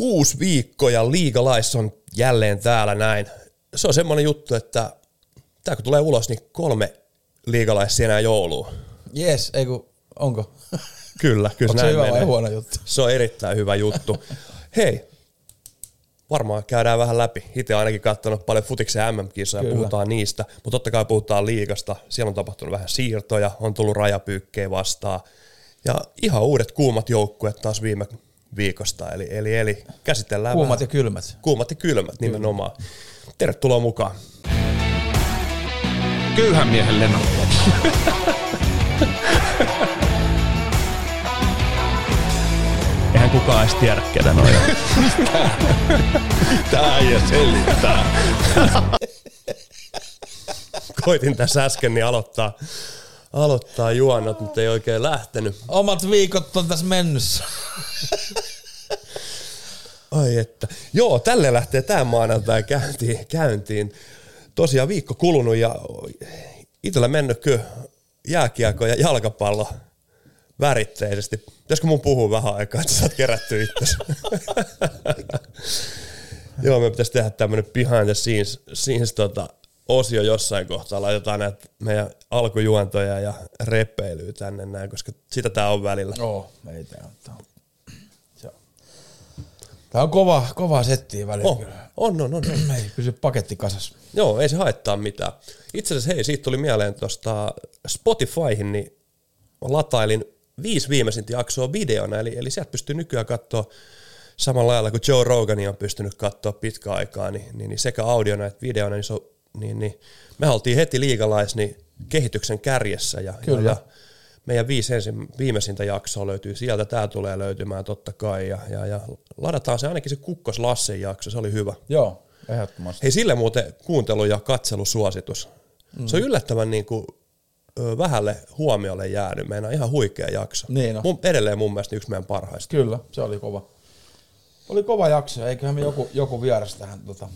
uusi viikko ja liigalais on jälleen täällä näin. Se on semmoinen juttu, että tää kun tulee ulos, niin kolme liigalaisia enää jouluun. Jes, ei kun, onko? Kyllä, kyllä Onko se näin hyvä menee. vai huono juttu? Se on erittäin hyvä juttu. Hei, varmaan käydään vähän läpi. Itse ainakin katsonut paljon futiksen MM-kisoja, Kyllä. puhutaan niistä, mutta totta kai puhutaan liigasta. Siellä on tapahtunut vähän siirtoja, on tullut rajapyykkejä vastaan. Ja ihan uudet kuumat joukkueet taas viime viikosta, eli, eli, eli käsitellään Kuumat vähän. ja kylmät. Kuumat ja kylmät nimenomaan. Tervetuloa mukaan. Köyhän miehen lennot. Eihän kukaan edes tiedä, ketä noin on. Tää ja selittää. Koitin tässä äsken niin aloittaa, aloittaa juonnot, mutta ei oikein lähtenyt. Omat viikot on tässä mennyt. Ai että. Joo, tälle lähtee tämä maanantai käyntiin. käyntiin. Tosiaan viikko kulunut ja itsellä mennyt kyllä jääkiekko ja jalkapallo väritteisesti. Pitäisikö mun puhua vähän aikaa, että sä saat kerättyä itsesi? Joo, me pitäisi tehdä tämmönen behind the scenes, scenes tota, osio jossain kohtaa. Laitetaan näitä meidän alkujuontoja ja repeilyä tänne näin, koska sitä tää on välillä. Joo, ei tää on. Tää on, kova, kova settiä välillä Oh, kyllä. on, on, on, on. Ei pysy paketti kasas. Joo, ei se haittaa mitään. Itse asiassa hei, siitä tuli mieleen tuosta Spotifyhin, niin latailin viisi viimeisintä jaksoa videona, eli, eli sieltä pystyy nykyään katsoa samalla lailla kuin Joe Rogani on pystynyt katsoa pitkä aikaa, niin, niin, niin sekä audiona että videona, niin, se on, niin, niin me oltiin heti liigalais niin kehityksen kärjessä ja, Kyllä. ja, ja meidän viisi ensin, viimeisintä jaksoa löytyy sieltä, tämä tulee löytymään totta kai ja, ja, ja ladataan se ainakin se Kukkos Lassen jakso, se oli hyvä. Joo, ehdottomasti. Hei, sille muuten kuuntelu- ja katselusuositus. Mm. Se on yllättävän niin kuin, vähälle huomiolle jäänyt. Meidän on ihan huikea jakso. Niin on. Mun, edelleen mun mielestä yksi meidän parhaista. Kyllä, se oli kova. Oli kova jakso, eiköhän me joku, joku vieras tähän tota,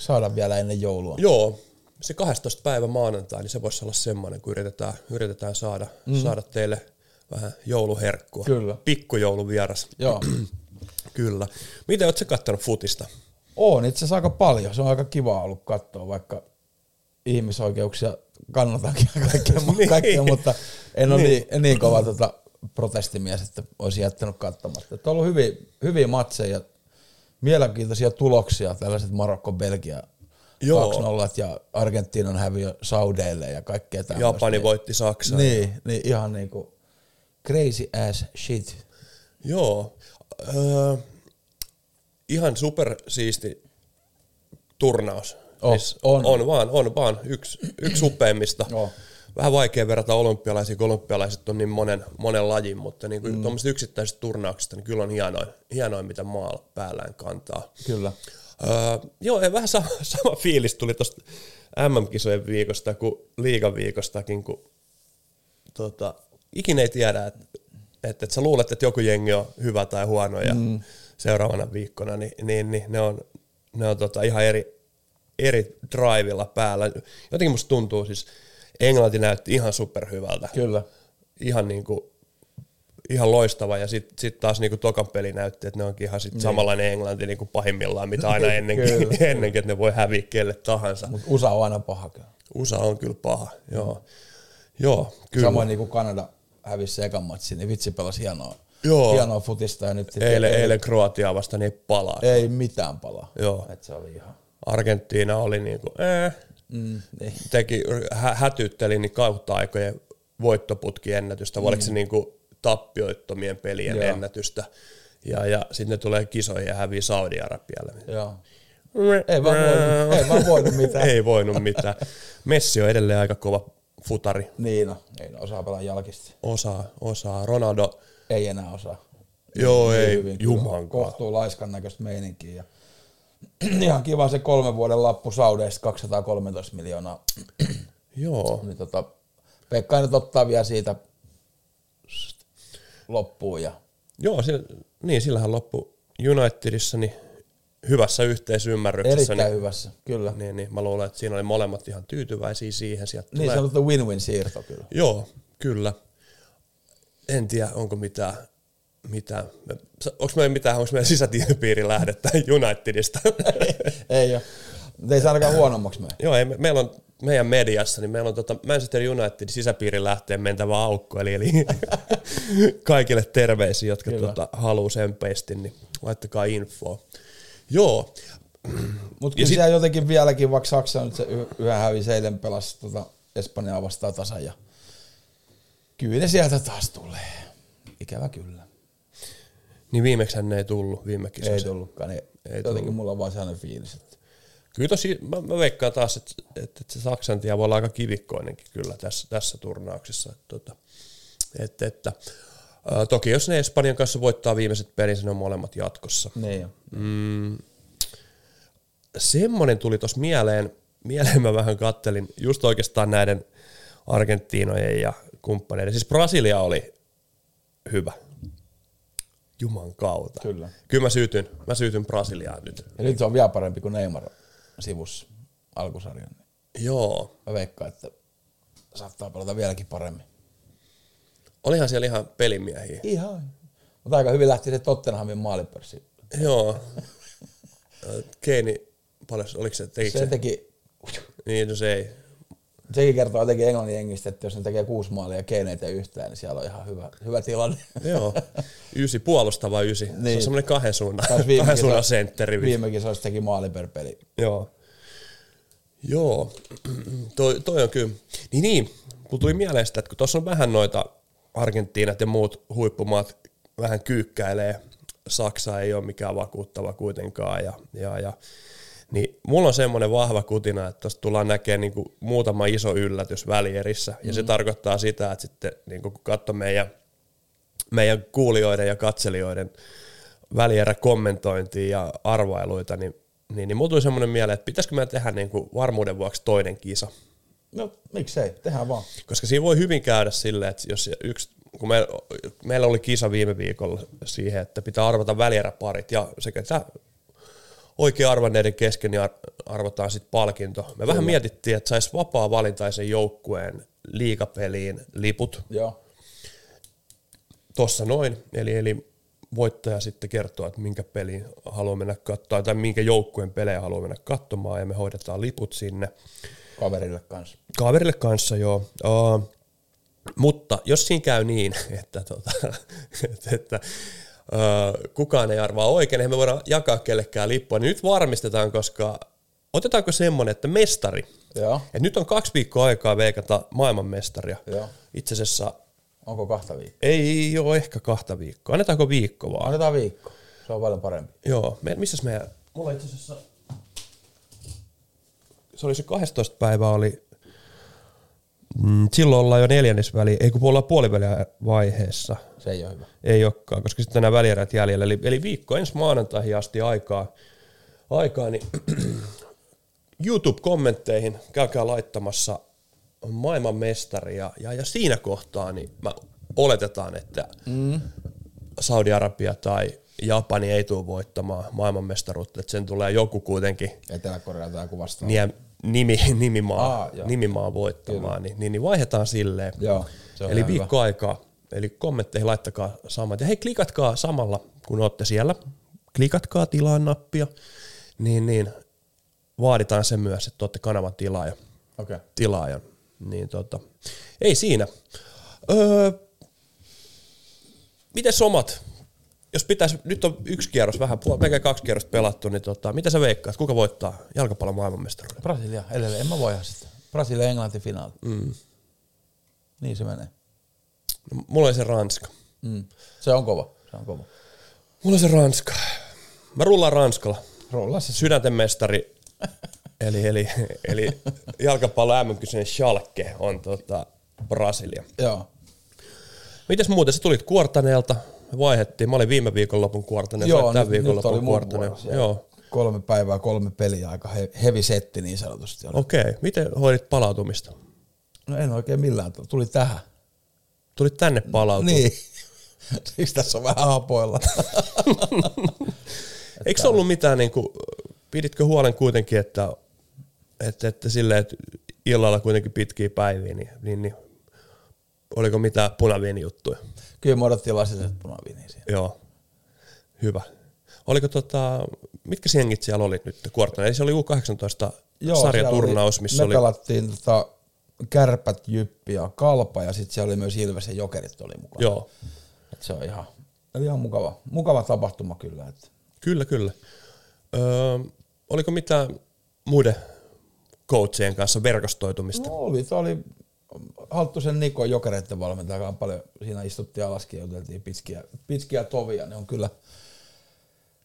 saada vielä ennen joulua. Joo, se 12 päivä maanantai, niin se voisi olla semmoinen, kun yritetään, yritetään saada, mm. saada teille vähän jouluherkkua. Kyllä. Pikkujouluvieras. Joo. Kyllä. Miten oot sä kattanut futista? On itse asiassa aika paljon. Se on aika kiva ollut katsoa, vaikka ihmisoikeuksia kannatakin ja kaikkea, Niin. kaikkea mutta en ole Niin. niin, niin kova tota, protestimies, että olisi jättänyt katsomatta. Että on ollut hyviä, hyviä matseja, mielenkiintoisia tuloksia, tällaiset Marokko-Belgia Joo. 2-0 ja Argentiinan häviö Saudeille ja kaikkea tämmöistä. Japani voitti Saksaa. Niin, niin ihan niinku crazy ass shit. Joo. Öö, ihan super siisti turnaus. Oh, on. on vaan, on vaan yksi, yksi upeimmista. Oh. Vähän vaikea verrata olympialaisiin, kun olympialaiset on niin monen, monen lajin, mutta niin kuin mm. tuommoisista yksittäisistä turnauksista, niin kyllä on hienoin, hienoin mitä maalla päällään kantaa. Kyllä. Öö, joo, ja vähän sama, sama fiilis tuli tuosta MM-kisojen viikosta kuin liigan viikostakin, kun tota, ikinä ei tiedä, että et, et sä luulet, että joku jengi on hyvä tai huono ja mm. seuraavana viikkona, niin, niin, niin ne on, ne on tota ihan eri, eri drivilla päällä. Jotenkin musta tuntuu siis, Englanti näytti ihan superhyvältä. Kyllä. Ihan niinku, ihan loistava ja sitten sit taas niinku tokan peli näytti, että ne onkin ihan sit samanlainen Englanti niinku pahimmillaan, mitä aina ennenkin, ennenkin, että ne voi häviä kelle tahansa. Mutta USA on aina paha kyllä. USA on kyllä paha, joo. Joo, kyllä. Samoin niin kuin Kanada hävisi ekan matsin, niin vitsi pelasi hienoa, Joo. hienoa futista ja nyt Eilen, ei, eilen Kroatiaa vasta niin palaa. ei mitään palaa. Joo. Et se oli ihan... Argentiina oli niinku, eh, Mm, ei. teki, hä- hätytteli niin kautta aikojen voittoputkiennätystä, vai oliko se niinku tappioittomien pelien Joo. ennätystä. Ja, ja sitten ne tulee kisoihin ja hävii Saudi-Arabialle. Joo. Ei vaan voinut, ei vaan voinut mitään. Ei voinut mitään. Messi on edelleen aika kova futari. Niin no, ei no, osaa pelaa jalkista. Osaa, osaa. Ronaldo, Ei enää osaa. joo Niin ei, hyvin kyllä. juman Kohtuu laiskan näköistä meininkiä. Ja ihan kiva se kolmen vuoden lappu Saudeista 213 miljoonaa. Joo, Niin tota, Pekka nyt ottaa vielä siitä loppuun ja joo sillä, niin sillähän loppu Unitedissa niin hyvässä yhteisymmärryksessä. erittäin niin, hyvässä, kyllä. niin, niin, mä luulen, että siinä oli molemmat ihan tyytyväisiä siihen. Sieltä Niin tulee- sanottu win-win siirto kyllä. Joo, kyllä. En tiedä, onko mitään mitään. Onko meillä mitään, onko meidän sisäpiiri lähdettä Unitedista? ei ole. Mutta ei se ainakaan huonommaksi mene. Joo, ei, me, meillä on meidän mediassa, niin meillä on tota Manchester United sisäpiirin lähteen mentävä aukko, eli, eli kaikille terveisiä, jotka tota, haluaa sen pestin, niin laittakaa infoa. Joo. Mutta kyllä sit- siellä jotenkin vieläkin, vaikka Saksa nyt se yhä hävisi eilen pelasi tota Espanjaa vastaan tasan ja kyllä ne sieltä taas tulee. Ikävä kyllä. Niin viimeksi ne ei tullut viime. Ei tullutkaan, niin Ei jotenkin tullut. mulla on vaan sellainen fiilis, että Kyllä tosi, mä, mä veikkaan taas, että, että, että se Saksan tie voi olla aika kivikkoinenkin kyllä tässä, tässä turnauksessa. Että, että, että, että, ää, toki jos ne Espanjan kanssa voittaa viimeiset pelinsä, ne on molemmat jatkossa. niin on. Mm, semmoinen tuli tuossa mieleen, mieleen mä vähän kattelin just oikeastaan näiden Argentiinojen ja kumppaneiden. Siis Brasilia oli hyvä. Juman kautta. Kyllä. Kyllä mä syytyn, mä syytyn Brasiliaan nyt. Ja nyt se on vielä parempi kuin Neymar sivussa alkusarjan. Joo. Mä veikkaan, että saattaa pelata vieläkin paremmin. Olihan siellä ihan pelimiehiä. Ihan. Mutta aika hyvin lähti se Tottenhamin maalipörssi. Joo. Keini, paljon, oliko se, tekikö Se se? teki, Niin, no se ei. Sekin kertoo jotenkin englannin jengistä, että jos ne tekee kuusi maalia ja tee yhtään, niin siellä on ihan hyvä, hyvä tilanne. Joo. Ysi, puolustava ysi. Niin. Se on Niin. semmoinen kahden suunnan, kahden suunnan sentteri. Viime kisoissa teki maali per peli. Joo. Joo, toi, toi on kyllä. Niin niin, kun tuli mieleen sitä, että kun tuossa on vähän noita Argentiinat ja muut huippumaat vähän kyykkäilee, Saksa ei ole mikään vakuuttava kuitenkaan, ja, ja, ja niin mulla on semmoinen vahva kutina, että tuosta tullaan näkemään niin muutama iso yllätys välierissä, ja se tarkoittaa sitä, että sitten niin kun katsoo meidän, meidän kuulijoiden ja katselijoiden välierä kommentointia ja arvailuita, niin, niin, niin mulla tuli semmoinen mieleen, että pitäisikö meidän tehdä niin varmuuden vuoksi toinen kisa. No miksei, tehdään vaan. Koska siinä voi hyvin käydä silleen, että jos yksi, kun me, meillä oli kisa viime viikolla siihen, että pitää arvata välieräparit ja sekä tämä oikein arvanneiden kesken niin ar- arvotaan sitten palkinto. Me vähän mietittiin, että saisi vapaa valintaisen joukkueen liikapeliin liput Joo. tossa noin, eli, eli voittaja sitten kertoo, että minkä pelin haluaa mennä katsomaan, tai minkä joukkueen pelejä haluaa mennä katsomaan, ja me hoidetaan liput sinne. Kaverille kanssa. Kaverille kanssa joo. Uh, mutta jos siinä käy niin, että, tota, että, että kukaan ei arvaa oikein, niin me voidaan jakaa kellekään lippua, niin nyt varmistetaan, koska otetaanko semmoinen, että mestari, Joo. että nyt on kaksi viikkoa aikaa veikata maailmanmestaria. Joo. Itse asiassa Onko kahta viikkoa? ei ole ehkä kahta viikkoa. Annetaanko viikko vaan? Annetaan viikko. Se on paljon parempi. Joo, me, missäs meidän, mulla itse asiassa, se oli se 12 päivä oli, mm, silloin ollaan jo neljännesväli, ei kun ollaan puoliväliä vaiheessa, Se ei ole hyvä. ei olekaan, koska sitten nämä välierät jäljellä, eli, eli viikko ensi maanantaihin asti aikaa, aikaa niin YouTube-kommentteihin käykää laittamassa maailmanmestari ja, ja, ja siinä kohtaa niin mä oletetaan, että mm. Saudi-Arabia tai Japani ei tule voittamaan maailmanmestaruutta, että sen tulee joku kuitenkin Etelä-Korea tai joku vastaan. nie, nimi, nimimaa, Aa, joo. nimimaa voittamaan, niin, niin, niin vaihdetaan silleen. Joo, Eli ihan viikko aikaa. Eli kommentteihin laittakaa samat. Ja hei, klikatkaa samalla, kun olette siellä. Klikatkaa tilaa nappia. Niin, niin vaaditaan se myös, että olette kanavan tilaaja. Okay. tilaajan. Niin tota, ei siinä. Öö, miten omat? Jos pitäisi, nyt on yksi kierros, vähän melkein kaksi kierrosta pelattu, niin tota, mitä sä veikkaat? Kuka voittaa jalkapallon maailmanmestaruuden? Brasilia edelleen. En mä voihan sitä. Brasilia Englanti finaali. Mm. Niin se menee. No, mulla oli se Ranska. Mm. Se on kova. Se on kova. Mulla on se Ranska. Mä rullaan Ranskalla. Rolla se. Sydänten mestari, eli, eli, eli jalkapallo mm Schalke on tota Brasilia. Joo. Mites muuten, sä tulit Kuortaneelta, me vaihettiin, mä olin viime viikonlopun Kuortaneel, Joo, tämän nyt, nyt viikonlopun Kuortaneel. vuoro. Joo, Kolme päivää, kolme peliä, aika he, heavy setti niin sanotusti. Okei. Okay. Miten hoidit palautumista? No en oikein millään, tuli tähän. Tulit tänne palautumaan. Niin. Siksi tässä on vähän hapoilla. Eikö se ollut mitään, niin kuin, piditkö huolen kuitenkin, että, että, että silleen, että illalla kuitenkin pitkiä päiviä, niin, niin, niin oliko mitään punaviinijuttuja? Kyllä me odottiin lasiset punaviiniä siellä. Joo, hyvä. Oliko tota, mitkä jengit siellä oli nyt kuortana? Eli se oli U18 sarjaturnaus, siellä missä me oli... pelattiin tota, kärpät, jyppi ja kalpa ja sitten siellä oli myös Ilves ja Jokerit oli mukana. Joo, Et se on ihan, oli ihan mukava, mukava tapahtuma kyllä. Että. kyllä, kyllä. Öö, oliko mitään muiden coachien kanssa verkostoitumista? No oli, se oli Halttusen Niko Jokereiden valmentaja, paljon siinä istuttiin alaskin ja juteltiin pitkiä, pitkiä tovia, ne on kyllä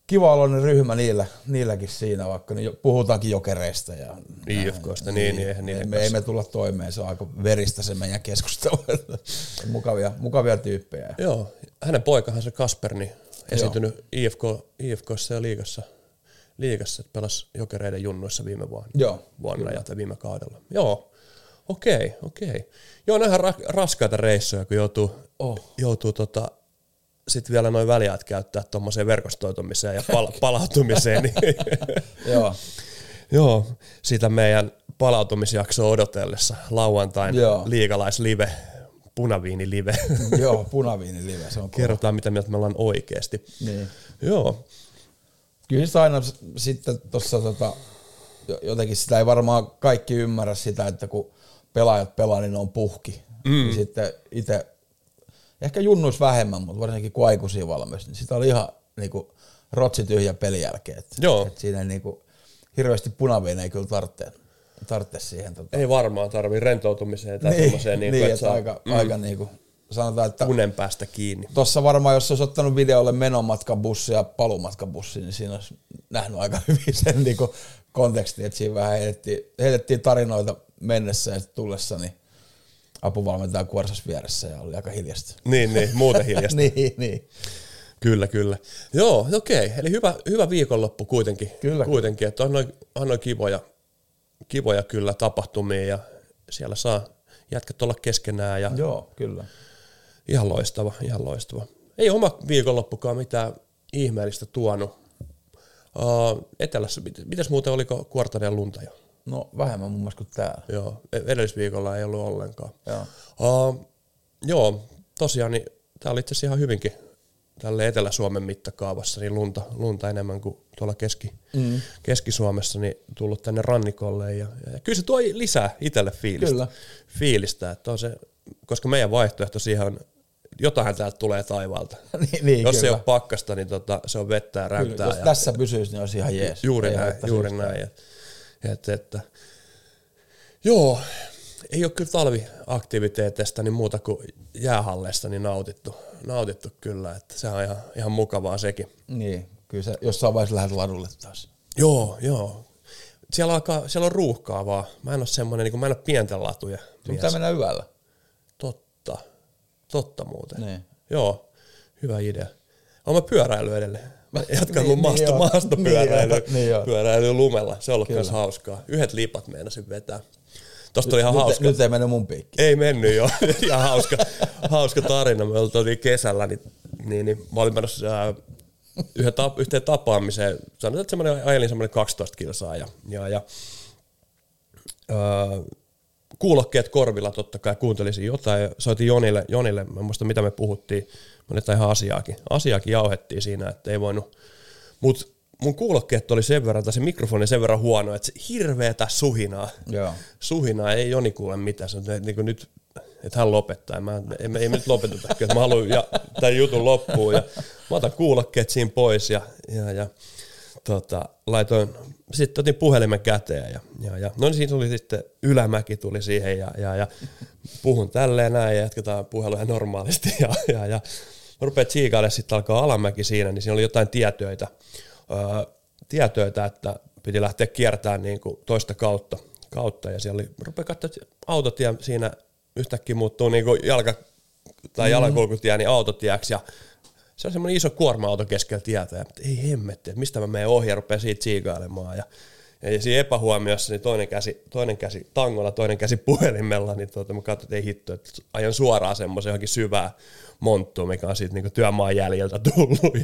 kiva oloinen ryhmä niillä, niilläkin siinä, vaikka ne jo- puhutaankin jokereista. Ja IFKsta, niin, niin ei, niiden me, ei me tulla toimeen, se on aika veristä se meidän keskustelu. mukavia, mukavia tyyppejä. Joo, hänen poikahan se Kasper, niin esiintynyt IFK, IFKssa ja liigassa, liigassa pelasi jokereiden junnuissa viime vuonna, Joo, vuonna ja viime kaudella. Joo, okei, okei. Joo, ihan ra- raskaita reissuja, kun joutuu, Oh. joutuu tota, sitten vielä noin väliajat käyttää tuommoiseen verkostoitumiseen ja pal- palautumiseen. Niin, Joo, joo, sitä meidän palautumisjaksoa odotellessa lauantain Joo. liigalaislive, punaviinilive. joo, punaviini live, se on kova. Kerrotaan, mitä mieltä me ollaan oikeasti. Niin. Joo, Kyllä sitä aina sitten tuossa tota, jo- jotenkin sitä ei varmaan kaikki ymmärrä sitä, että kun pelaajat pelaa, niin ne on puhki. Mm. Niin sitten itse, ehkä junnuis vähemmän, mutta varsinkin kun aikuisia valmis, niin sitä oli ihan niinku rotsi tyhjä pelin jälkeen. Et, Joo. Et siinä ei niinku, hirveästi punaviin ei kyllä tarvitse, tarvitse siihen. Tota. ei varmaan tarvii rentoutumiseen tai niin, niin, niin, niin että saa aika, mm. aika niinku, sanotaan, että unen päästä kiinni. Tuossa varmaan, jos olisi ottanut videolle menomatkabussi ja palumatkabussi, niin siinä olisi nähnyt aika hyvin sen niin kontekstin, että siinä vähän heitettiin, heitettiin tarinoita mennessä ja sitten tullessa, niin apuvalmentaja kuorsas vieressä ja oli aika hiljasta. Niin, niin, muuten hiljasta. niin, niin. Kyllä, kyllä. Joo, okei. Eli hyvä, hyvä viikonloppu kuitenkin. Kyllä. Kuitenkin, että on noin, on noin kivoja, kivoja kyllä tapahtumia ja siellä saa jätkät olla keskenään ja Joo, kyllä. ihan loistava, ihan loistava. Ei oma viikonloppukaan mitään ihmeellistä tuonut. Uh, etelässä, mit- mitäs muuten oliko kuortainen lunta jo? No vähemmän mun mielestä kuin täällä. Joo, e- edellisviikolla ei ollut ollenkaan. Joo. Uh, joo, tosiaan niin tämä oli itse asiassa ihan hyvinkin tälle Etelä-Suomen mittakaavassa niin lunta, lunta enemmän kuin tuolla Keski, mm. Keski-Suomessa niin tullut tänne rannikolle ja, ja kyllä se tuo lisää itselle fiilistä, Kyllä. fiilistä että on se, koska meidän vaihtoehto siihen on, jotain täältä tulee taivaalta. niin, niin, Jos kyllä. ei ole pakkasta, niin tota, se on vettä ja kyllä. räyttää. Jos ja, tässä pysyisi, niin olisi ihan jees. Juuri Ei näin, juuri näin. Et, et, että, joo, ei ole kyllä talviaktiviteeteista niin muuta kuin jäähalleista niin nautittu, nautittu kyllä, että se on ihan, ihan mukavaa sekin. Niin, kyllä se jossain vaiheessa lähdet ladulle taas. Joo, joo. Siellä, alkaa, siellä on ruuhkaa vaan. Mä en ole semmoinen, niin mä en ole pienten latuja. Sun pitää mennä yöllä. Totta, totta muuten. Niin. Joo, hyvä idea. Olen mä pyöräily edelleen. Mä jatkan Niin, mun niin maasto, maastopyöräily Niin joo, niin joo. pyöräily lumella. Se on ollut Kyllä. myös hauskaa. Yhdet lipat meinasin vetää. Tosta oli ihan nyt, hauska. Nyt ei mennyt mun piikki. Ei mennyt jo. Ihan hauska, hauska tarina. Me oltiin kesällä, niin, niin, niin mä olin menossa ää, yhden tap, yhteen tapaamiseen. Sanotaan, että semmoinen, ajelin semmoinen 12 kilsaa ja, ja, ja ää, kuulokkeet korvilla totta kai kuuntelisin jotain. Ja soitin Jonille, Jonille mä muista mitä me puhuttiin, mä nyt ihan asiaakin, asiaakin jauhettiin siinä, että ei voinut, mutta mun kuulokkeet oli sen verran, tai se mikrofoni sen verran huono, että se hirveetä suhinaa, Joo. suhinaa, ei Joni kuule mitään, se on että niin nyt, että hän lopettaa, mä, ei, me, ei me nyt lopeteta, että mä haluan ja, tämän jutun loppuun, ja mä otan kuulokkeet siinä pois, ja, ja, ja tota, laitoin, sitten otin puhelimen käteen, ja, ja, ja no niin siinä tuli sitten ylämäki tuli siihen, ja, ja, ja puhun tälleen näin, ja jatketaan puhelua ihan normaalisti, ja, ja, ja mä rupean tsiikailemaan, sitten alkaa alamäki siinä, niin siinä oli jotain tietöitä, öö, tietöitä, että piti lähteä kiertämään niin kuin toista kautta, kautta ja siellä oli, rupeaa katsoa, että autotie siinä yhtäkkiä muuttuu niin kuin jalka, tai jalankulkutie, niin autotieksi ja se on semmoinen iso kuorma-auto keskellä tietä ja ei hemmetti, että mistä mä menen ohi ja rupean siitä siikailemaan ja, Ja siinä epähuomiossa niin toinen käsi, toinen käsi tangolla, toinen käsi puhelimella, niin tuota, mä katsoin, että ei hitto, että ajan suoraan semmoisen johonkin syvää monttuun, mikä on siitä niinku työmaan jäljiltä tullut.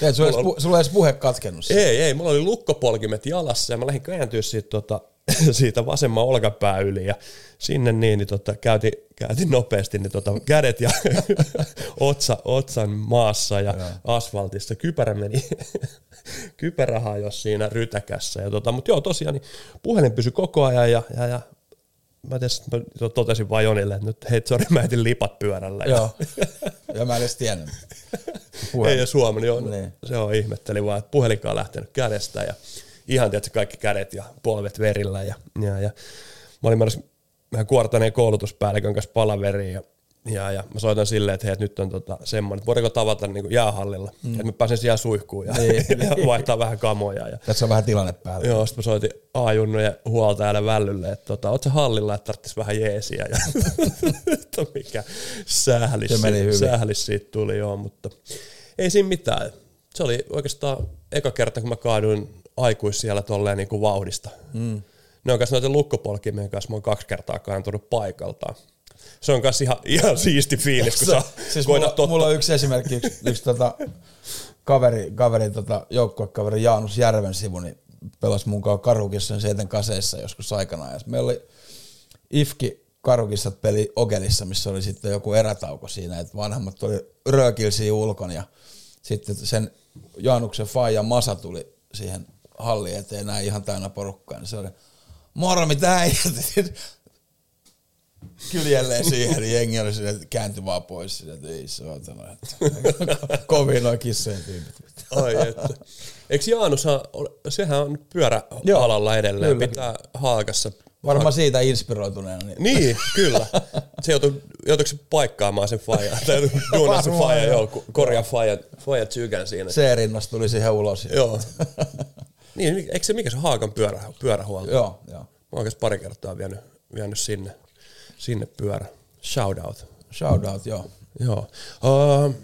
Ja Et sulla, ei, sulla ei edes puhe katkennut ei, ei, mulla oli lukkopolkimet jalassa ja mä lähdin kääntyä siitä, tota, siitä vasemman olkapää yli ja sinne niin, niin tota, käytin, käytin nopeasti niin tota, kädet ja otsa, otsan maassa ja asfaltissa. Kypärä meni, kypärähän jos siinä rytäkässä. Ja tota, mutta joo, tosiaan niin puhelin pysyi koko ajan ja, ja, ja mä, tes, mä totesin vaan Jonille, että nyt hei, sorry, mä etin lipat pyörällä. Ja, Joo. ja mä en edes tiennyt. ei edes huomannut, joo, Niin. se on ihmetteli vaan, että puhelinkaan lähtenyt kädestä ja ihan tietysti kaikki kädet ja polvet verillä ja, ja, ja mä olin menossa meidän kuortaneen koulutuspäällikön kanssa palaveriin ja, ja, ja mä soitan silleen, että hei, että nyt on tota semmoinen, että voidaanko tavata niin kuin jäähallilla, mm. että mä pääsen siellä suihkuun ja, Niin. ja vaihtaa vähän kamoja ja Tässä on vähän tilanne päällä. Joo, sitten mä soitin A-junnujen huoltajalle vällylle, että tota, oot sä hallilla, että tarvitsisi vähän jeesiä. Ja, että mikä sählis, sählis siitä tuli, joo, mutta ei siinä mitään. Se oli oikeastaan eka kerta, kun mä kaaduin aikuis siellä tolleen niin kuin vauhdista. Mm. Ne on kanssa noiden lukkopolkimien kanssa, mä oon kaksi kertaa kaantunut paikaltaan. Se on kanssa ihan, ihan siisti fiilis, kun sä siis mulla, totta. mulla on yksi esimerkki, yksi, yksi tota, kaveri, kaveri tota, joukkuekaveri Jaanus Järvensivu, niin pelasi mun kanssa Karhukissa seiten kaseissa joskus aikanaan. Ja meillä oli Ifki Karhukissat peli Ogelissa, missä oli sitten joku erätauko siinä, että vanhemmat oli röökilsiä ulkon ja sitten sen Jaanuksen faija Masa tuli siihen halliin eteen näin ihan täynnä porukkaa, niin se oli moro mitä kyljelleen siihen, niin jengi oli että kääntyi vaan pois, silleen, että ei saatana, että kovin noin kissojen tyypit. Ai että. Eikö Jaanus, sehän on pyöräalalla edelleen, kyllä. pitää haakassa. Varmaan siitä inspiroituneena. Niin. Niin, kyllä. Se joutui, joutuiko se paikkaamaan sen fajan, tai duunaa sen fajan, joo. joo, ku- korjaa fajan, fajan tsykän siinä. C-rinnas tuli siihen ulos. Joo. Niin, eikö se, mikä se Haakan pyörä, pyörähuolto? Joo, joo. Mä oon pari kertaa vienyt, vienyt sinne, sinne pyörä. Shout out. Shout out, joo. Joo. Uh,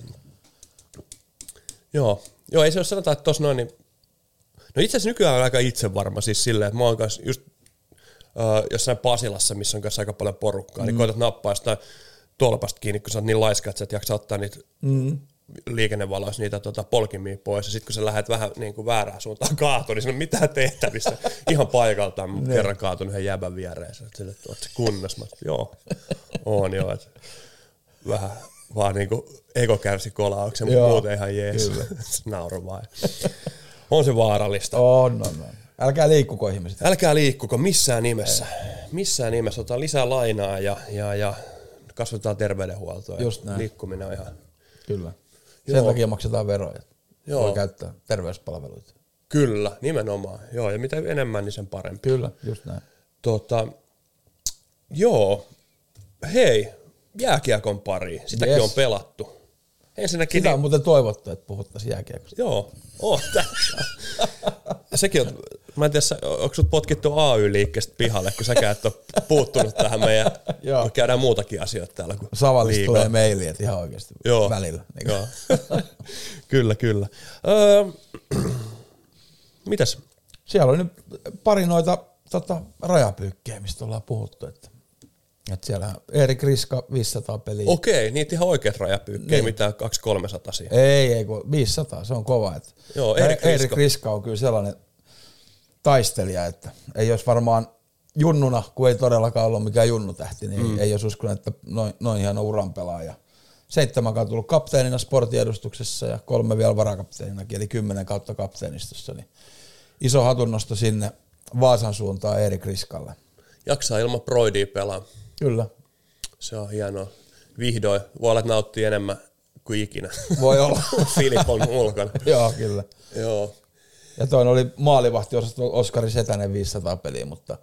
joo. Joo, ei se ole sanotaan, että tossa noin, niin... No itse asiassa nykyään on aika itsevarma siis silleen, että mä oon kanssa just uh, jossain Pasilassa, missä on kanssa aika paljon porukkaa, mm. niin koetat nappaa jostain tolpasta kiinni, kun sä oot niin laiska, että sä et jaksa ottaa niitä mm. Liikennevaloissa niitä tota, polkimia pois, ja sitten kun sä lähdet vähän niin kuin väärään suuntaan kaatuun, niin siinä on mitään tehtävissä. Ihan paikaltaan mä kerran kaatunut yhden jäbän viereen, sille, että oot sä kunnossa? Mä joo, on joo, että vähän vaan niinku ego kärsi kolauksen, mutta muuten ihan jees. Nauru vaan. On se vaarallista. On, on, on. Älkää liikkuko ihmiset. Älkää liikkuko missään nimessä. Missään nimessä. Otetaan lisää lainaa ja, ja, ja kasvatetaan terveydenhuoltoa. Just näin. Liikkuminen on ihan... Kyllä. Sen Joo. takia maksetaan veroja. Joo. Voi käyttää terveyspalveluita. Kyllä, nimenomaan. Joo, ja mitä enemmän, niin sen parempi. Kyllä, just näin. Tota, joo, hei, jääkiekon pari. Sitäkin Yes. on pelattu. Ensinnäkin... Sitä niin- on muuten toivottu, että puhuttaisiin jääkiekosta. Joo, oh, Sekin on, mä en tiedä, onko sut potkittu AY-liikkeestä pihalle, kun säkään et ole puuttunut tähän meidän, Joo. me käydään muutakin asioita täällä kuin Savallista liigaa. tulee maili, että ihan oikeasti Joo. välillä. Niin Joo. kyllä, kyllä. Öö, mitäs? Siellä oli nyt pari noita tota, rajapyykkejä, mistä ollaan puhuttu. Että, että siellä Erik Riska 500 peliä. Okei, niitä ihan oikeat rajapyykkejä, Niin. mitään 200-300 siihen. Ei, ei, kun 500, se on kova. Että Joo, Erik Riska. Erik Riska on kyllä sellainen taistelija, että ei olisi varmaan junnuna, kun ei todellakaan ollut mikään junnutähti, niin mm. ei olisi uskonut, että noin, noin hieno uran pelaaja. Seitsemän kautta tullut kapteenina sportiedustuksessa ja kolme vielä varakapteeninakin, eli kymmenen kautta kapteenistossa. Niin iso hatunnosto sinne Vaasan suuntaan Erik Riskalle. Jaksaa ilman Broidia pelaa. Kyllä, Se on hienoa. Vihdoin. Voi olla, että nauttii enemmän kuin ikinä. voi olla. Filip on ulkona. Joo, kyllä. Joo. Ja toinen oli maalivahti Oskari Setänen 500 peliä, mutta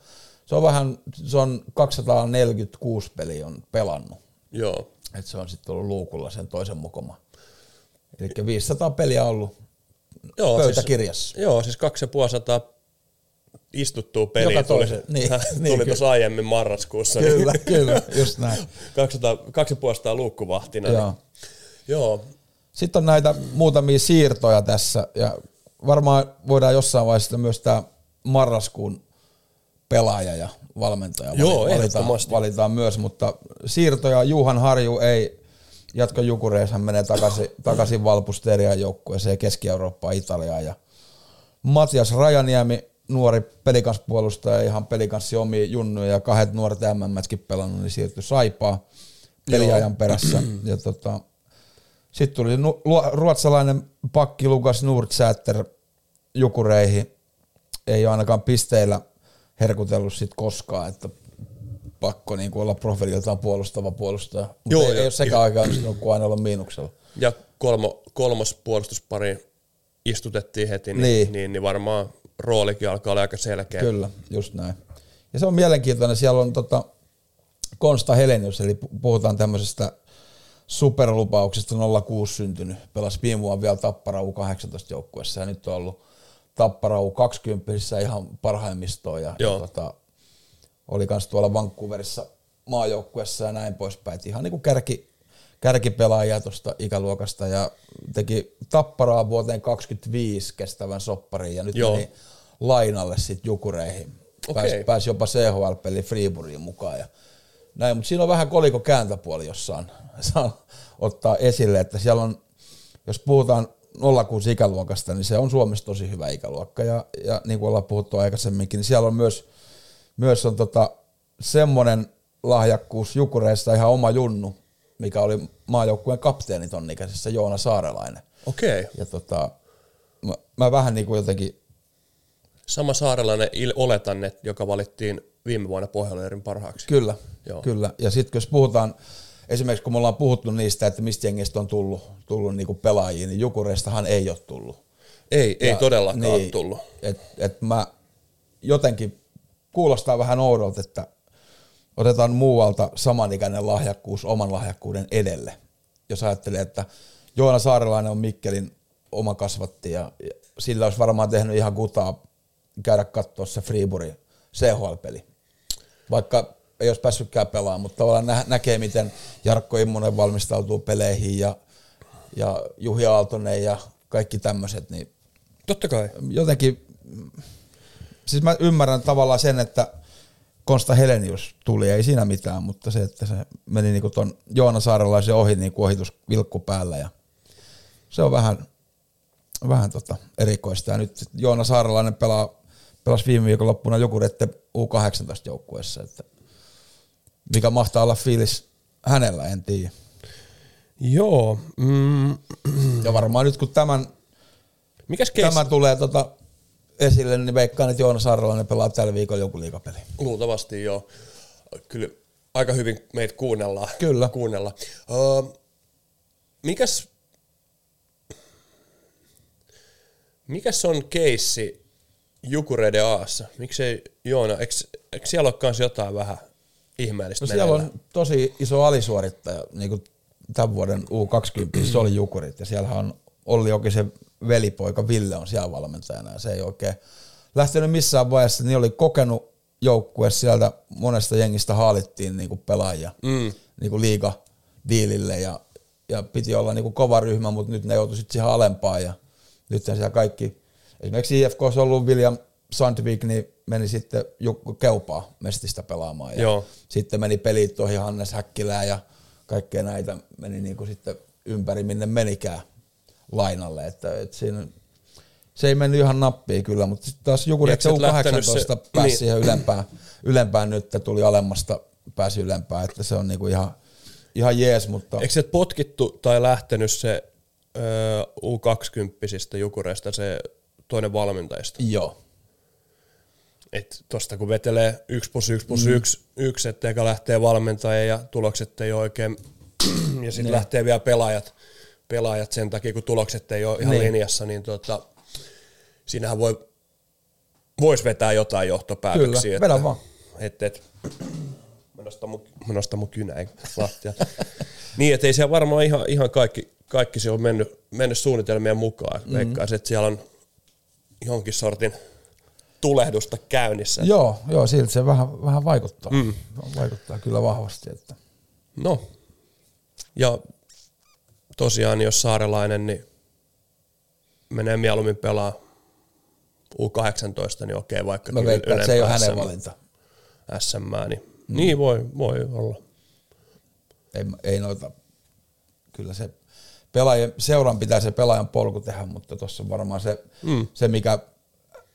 se on vähän, se on 246 peliä on pelannut. Joo. että se on sitten ollut luukulla sen toisen mukoma. Eli 500 peliä on ollut Joo, pöytäkirjassa. Siis, joo, siis 250 istuttua peliä Joka tuli, niin, tuli niin, tuossa aiemmin marraskuussa. Kyllä, niin kyllä, just näin. 200, 250 luukkuvahtina. Joo. Niin, joo. Sitten on näitä muutamia siirtoja tässä, ja varmaan voidaan jossain vaiheessa myös tämä marraskuun pelaaja ja valmentaja Joo, valitaan, valitaan myös, mutta siirtoja Juhan Harju ei jatko Jukureissa, hän menee takaisin, takaisin Valpusterian joukkueeseen Keski-Eurooppaan, Italiaan ja Matias Rajaniemi, nuori pelikanspuolustaja, ihan pelikanssi omi junnuja ja kahdet nuoret MM-mätkin pelannut, niin siirtyi Saipaa peliajan perässä. Ja tota, sitten tuli nu- ruotsalainen pakki Lukas Nordsäter Jukureihin. Ei ole ainakaan pisteillä herkutellut sit koskaan, että pakko niin olla profiililtaan puolustava puolustaja. Mutta Joo, ei, ei ole sekä aikaa kun aina olla miinuksella. Ja kolmo, kolmos puolustuspari istutettiin heti, Niin. niin. Niin, niin varmaan roolikin alkaa olla aika selkeä. Kyllä, just näin. Ja se on mielenkiintoinen, siellä on tota Konsta Helenius, eli pu- puhutaan tämmöisestä superlupauksesta 06 syntynyt, pelasi viime vuonna vielä Tappara U18 joukkueessa ja nyt on ollut Tappara U20 ihan parhaimmistoon ja, ja tota, oli myös tuolla Vancouverissa maajoukkuessa ja näin poispäin. Et ihan niin kuin kärki, kärkipelaajia tuosta ikäluokasta ja teki Tapparaa vuoteen 25 kestävän sopparin ja nyt Joo. meni lainalle sitten Jukureihin. Pääsi, Okei. pääsi jopa CHL-peli Freeburgiin mukaan ja näin, mutta siinä on vähän koliko kääntöpuoli jossain saa ottaa esille, että siellä on, jos puhutaan 06 ikäluokasta, niin se on Suomessa tosi hyvä ikäluokka ja, ja niin kuin ollaan puhuttu aikaisemminkin, niin siellä on myös, myös on tota, semmoinen lahjakkuus Jukureissa ihan oma junnu, mikä oli maajoukkueen kapteeni ton ikäisessä Joona Saarelainen. Okei. Okay. Ja tota, mä, mä vähän niin kuin jotenkin Sama saarelainen il- oletan, että joka valittiin viime vuonna Pohjoleirin parhaaksi. Kyllä, Joo. kyllä. Ja sitten jos puhutaan, esimerkiksi kun me ollaan puhuttu niistä, että mistä jengistä on tullut, tullut niinku pelaajia, niin Jukureistahan ei ole tullut. Ei, ei Ja- todellakaan niin. niin, tullut. Et, et mä jotenkin kuulostaa vähän oudolta, että otetaan muualta samanikäinen lahjakkuus oman lahjakkuuden edelle. Jos ajattelee, että Joona Saarelainen on Mikkelin oma kasvatti ja, sillä olisi varmaan tehnyt ihan kutaa käydä katsoa se Freeburin CHL-peli. Vaikka ei olisi päässytkään pelaamaan, mutta tavallaan nä- näkee, miten Jarkko Immonen valmistautuu peleihin ja, ja Juhi Aaltonen ja kaikki tämmöiset, niin Totta kai. jotenkin, siis mä ymmärrän tavallaan sen, että Konsta Helenius tuli, ei siinä mitään, mutta se, että se meni niinku ton Joona Saarelaisen ohi niinku ohitus vilkku päällä ja se on vähän, vähän tota erikoista. Ja nyt Joona Saarelainen pelaa, pelasi viime viikonloppuna joku rette U18-joukkueessa, että mikä mahtaa olla fiilis hänellä, en tiedä. Joo. Mm, Ja varmaan nyt kun tämän mikäs keissi? Tämä tulee tota esille, niin veikkaan, että Joona Saarelainen pelaa tällä viikolla joku liikapeli. Luultavasti joo. Kyllä aika hyvin meitä kuunnellaan. Kyllä. Kuunnellaan. Uh, mikäs, mikäs on keissi Jukureiden Aassa? Miksei Joona, eikö, eikö siellä ole kans jotain vähän ihmeellistä No siellä on tosi iso alisuorittaja, niin kuin tämän vuoden U20, se oli Jukurit, ja siellä on Olli Jokisen velipoika Ville on siellä valmentajana, ja se ei oikein lähtenyt missään vaiheessa, niin oli kokenut joukkue sieltä monesta jengistä haalittiin niin kuin pelaajia mm. niin kuin liiga diilille ja, ja piti olla niin kuin kova ryhmä, mutta nyt ne joutui sitten siihen alempaan ja nyt siellä kaikki, esimerkiksi IFK on ollut William Sandvik, niin meni sitten Jukko Keupaa Mestistä pelaamaan ja Joo. sitten meni pelit tuohon Hannes Häkkilään ja kaikkea näitä meni niin kuin sitten ympäri minne menikään lainalle, että, että siinä se ei mennyt ihan nappiin kyllä, mutta sitten taas joku Eikö että sä et lähtenyt U18 se- pääsi niin. niin. siihen ylempään, ylempään nyt, tuli alemmasta, pääsi ylempään, että se on niinku ihan, ihan jees, mutta Eikö se potkittu tai lähtenyt se ö, U20 Jukureista se toinen valmentajista? joo, Et tosta kun vetelee 1 plus 1 plus 1, yksi, että eka lähtee valmentaja ja tulokset ei oikein, ja sitten lähtee vielä pelaajat, pelaajat sen takia, kun tulokset ei ole ihan Niin. linjassa, niin tota, siinähän voi, voisi vetää jotain johtopäätöksiä. Kyllä, vedä vaan. Et, et, mä nostan mun, mä nostan mun kynäin lattia. niin, että ei siellä varmaan ihan, ihan kaikki, kaikki se on mennyt, mennyt suunnitelmien mukaan. Mm-hmm. Veikkaisin, että siellä on jonkin sortin tulehdusta käynnissä. joo, joo, siltä se vähän, vähän vaikuttaa, mm. vaikuttaa kyllä vahvasti, että No, ja tosiaan jos saarelainen, niin menee mieluummin pelaa U18, niin okei, vaikka Mä veikkaan, että se ei ole hänen valinta. SM, niin, mm. niin voi, voi olla. Ei, ei noita, kyllä se pelaajan, seuran pitää se pelaajan polku tehdä, mutta tuossa varmaan se, mm. se, mikä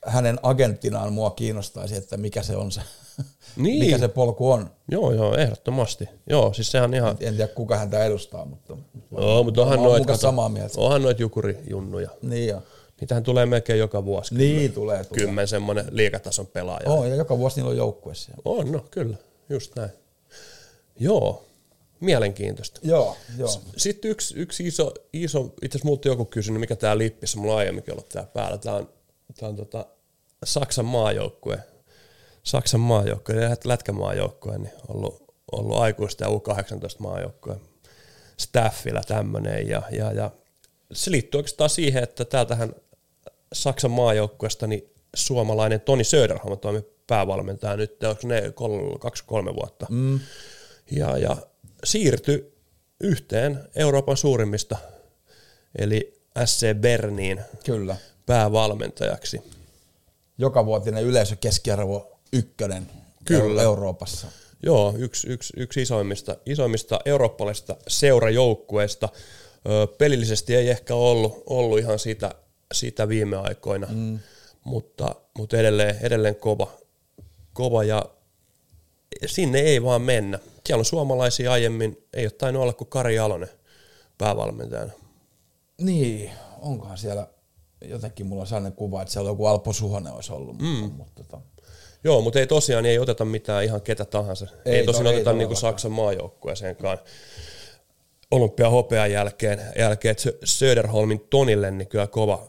hänen agenttinaan mua kiinnostaisi, että mikä se on se, niin. mikä se polku on. Joo, joo, ehdottomasti. Joo, siis sehän ihan... En tiedä, kuka häntä edustaa, mutta... Joo, mutta onhan noit, kato, samaa mieltä. onhan noit jukurijunnuja. Niin jo. Niitähän tulee melkein joka vuosi. Niin, kymmen, tulee, tulee. Kymmen semmoinen liikatason pelaaja. Oh, ja joka vuosi niillä on joukkueessa. On, no kyllä, just näin. Joo, mielenkiintoista. Joo, joo. Sitten yksi, yksi iso, iso itse asiassa multa joku kysynyt, mikä tämä lippissä, mulla on aiemminkin ollut tää päällä. Tämä on, tää on tota Saksan maajoukkue. Saksan maajoukkue ja lätkämaajoukkue, niin ollut, ollut aikuista ja U18 maajoukkue staffilla tämmöinen. Ja, ja, ja se liittyy oikeastaan siihen, että täältähän Saksan maajoukkueesta niin suomalainen Toni Söderholm toimi päävalmentaja nyt, onko ne kaksi-kolme vuotta. Mm. Ja, ja siirtyi yhteen Euroopan suurimmista, eli SC Berniin Kyllä. Päävalmentajaksi. Joka vuotinen yleisökeskiarvo ykkönen Kyllä. Euroopassa. Joo, yksi, yksi, yksi isoimmista, isoimmista eurooppalaisista seurajoukkueista. pelillisesti ei ehkä ollut, ollut ihan sitä, sitä viime aikoina, mm. mutta, mutta edelleen, edelleen kova, kova ja sinne ei vaan mennä. Siellä on suomalaisia aiemmin, ei ole tainnut olla kuin Kari Jalonen päävalmentajana. Niin, onkohan siellä jotenkin mulla on sellainen kuva, että siellä joku Alpo Suhonen olisi ollut. Mm. Mutta, tota. Joo, mutta ei tosiaan ei oteta mitään ihan ketä tahansa. Ei, ei tosiaan to, oteta ei niinku Saksan maajoukkueeseenkaan olympia hopean jälkeen, jälkeen että Söderholmin Tonille niin kyllä kova,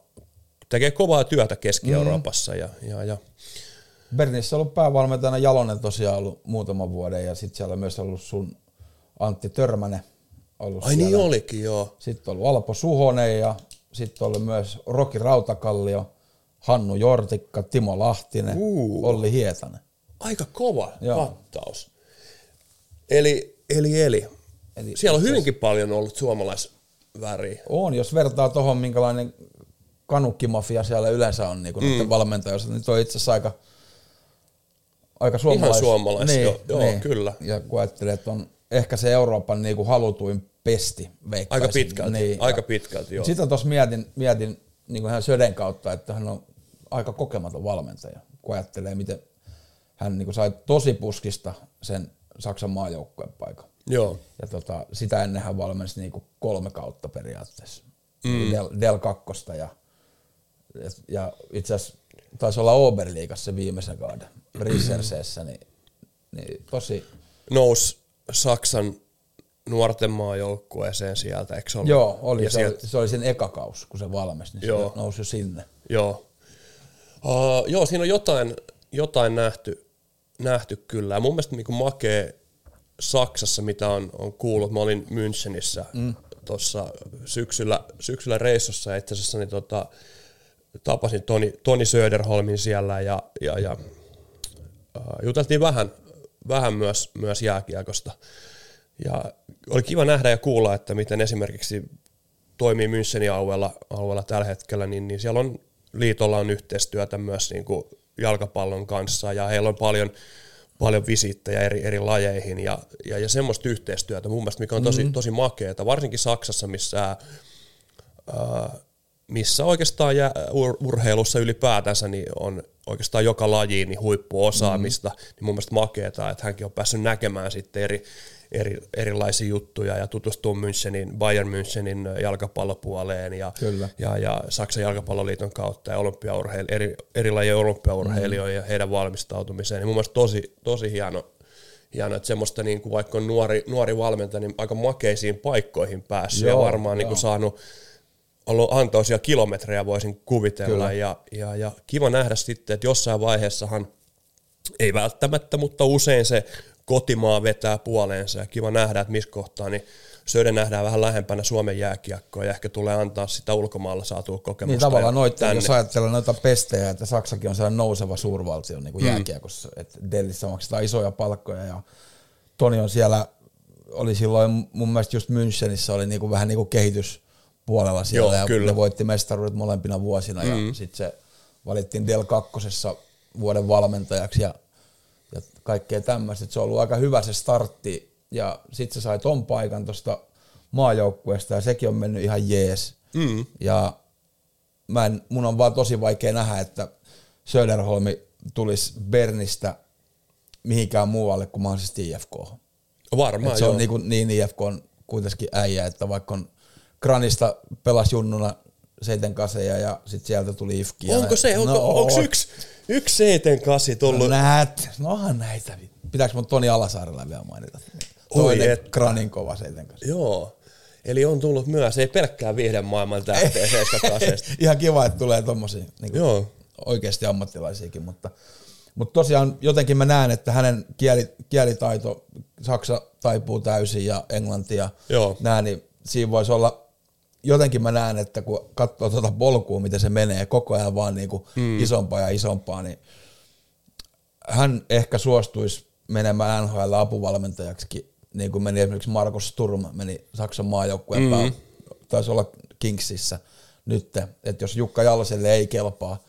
tekee kovaa työtä Keski-Euroopassa. Mm. Ja, ja, ja. Bernissä on ollut päävalmentajana Jalonen tosiaan ollut muutaman vuoden ja sitten siellä on myös ollut sun Antti Törmänen ollut Ai siellä. niin olikin, joo. Sitten on ollut Alpo Suhonen ja sitten oli myös Roki Rautakallio, Hannu Jortikka, Timo Lahtinen, uh. Olli Hietanen. Aika kova Joo. kattaus. Eli, eli, eli. eli Siellä on hyvinkin paljon ollut suomalaisväriä. On, jos vertaa tuohon, minkälainen kanukkimafia siellä yleensä on niin mm. valmentajassa, niin toi itse asiassa aika, aika suomalais. Ihan suomalais, niin, joo, joo niin. kyllä. Ja kun ajattelee, että on ehkä se Euroopan niin kuin halutuin pesti, veikkaisin. Aika pitkälti, niin, aika pitkälti, joo. Sitten tuossa mietin, mietin niin kuin hän Söden kautta, että hän on aika kokematon valmentaja, kun ajattelee, miten hän niin kuin sai tosi puskista sen Saksan maajoukkueen paikan. Joo. Ja tota, sitä ennen hän valmensi niin kuin kolme kautta periaatteessa. Mm. Del, Del 2 ja, ja, ja itse asiassa taisi olla Oberliigassa viimeisen kauden Riserseessä, niin, niin tosi... Nous Saksan nuorten maajoukkueeseen sieltä, eikö ollut? Joo, oli, se, sieltä... oli, se oli sen ekakaus, kun se valmesi, niin joo. se nousi jo sinne. Joo. Uh, joo, siinä on jotain, jotain nähty, nähty kyllä. Ja mun mielestä niin makee Saksassa, mitä on, on kuullut, mä olin Münchenissä mm. tuossa syksyllä, syksyllä reissussa itse asiassa niin tota, tapasin Toni, Toni Söderholmin siellä ja, ja, ja uh, juteltiin vähän, vähän myös, myös jääkiekosta. Ja oli kiva nähdä ja kuulla, että miten esimerkiksi toimii Münchenin alueella, alueella tällä hetkellä, niin, niin siellä on liitolla on yhteistyötä myös niin kuin jalkapallon kanssa ja heillä on paljon, paljon visittejä eri, eri lajeihin ja, ja, ja semmoista yhteistyötä mun mielestä, mikä on tosi, mm-hmm. tosi makeata, varsinkin Saksassa, missä, ää, missä oikeastaan jä, ur, urheilussa ylipäätänsä niin on oikeastaan joka lajiin niin huippuosaamista, mm-hmm. niin mun mielestä makeata, että hänkin on päässyt näkemään sitten eri, eri, erilaisia juttuja ja tutustua Münchenin, Bayern Münchenin jalkapallopuoleen ja, Kyllä. ja, ja Saksan jalkapalloliiton kautta ja olympiaurheil, eri, eri lajien olympiaurheilijoihin mm. ja heidän valmistautumiseen. Niin mun mielestä tosi, tosi hieno, hieno, että semmoista niin kuin vaikka on nuori, nuori valmentaja, niin aika makeisiin paikkoihin päässyt joo, ja varmaan niin kuin saanut ollut antoisia kilometrejä voisin kuvitella ja, ja, ja kiva nähdä sitten, että jossain vaiheessahan ei välttämättä, mutta usein se kotimaa vetää puoleensa ja kiva nähdä, että missä kohtaa niin Söden nähdään vähän lähempänä Suomen jääkiekkoa ja ehkä tulee antaa sitä ulkomailla saatua kokemusta. Niin tavallaan noita, jos ajatellaan noita pestejä, että Saksakin on sellainen nouseva suurvaltio niin kuin mm. jääkiekossa, että Dellissä maksetaan isoja palkkoja ja Toni on siellä, oli silloin mun mielestä just Münchenissä oli niin kuin vähän niin kuin kehityspuolella siellä Joo, ja kyllä. ne voitti mestaruudet molempina vuosina mm. ja sitten se valittiin Del 2 vuoden valmentajaksi ja, ja kaikkea tämmöistä. Se on ollut aika hyvä se startti ja sitten se sai ton paikan tuosta maajoukkueesta ja sekin on mennyt ihan jees. Mm. Ja mä en, mun on vaan tosi vaikea nähdä, että Söderholmi tulisi Bernistä mihinkään muualle kuin mahdollisesti IFK. Varmaan se joo. on niin, kuin, niin IFK on kuitenkin äijä, että vaikka on Granista pelasi junnuna seiten kaseja ja sitten sieltä tuli IFK. ja Onko se, onko, no, onko yksi, yksi seiten kasi tullut? No näet, no onhan näitä. Pitääkö mun Toni Alasaarella vielä mainita? Oi Toinen et. Granin kova seiten kanssa. Joo. Eli on tullut myös, ei pelkkää viihden maailman tähteä seiskakaseesta. Ihan kiva, että tulee tommosia niin Joo. oikeasti ammattilaisiakin, mutta, mutta tosiaan jotenkin mä näen, että hänen kieli, kielitaito, saksa taipuu täysin ja englanti ja Joo. nää, niin siinä voisi olla, jotenkin mä näen, että kun katsoo tuota polkua, miten se menee koko ajan vaan niin kuin mm. isompaa ja isompaa, niin hän ehkä suostuisi menemään NHL apuvalmentajaksikin, niin kuin meni esimerkiksi Markus Sturm, meni Saksan maajoukkueen mm. pää, taisi olla Kingsissä nyt, että jos Jukka Jaloselle ei kelpaa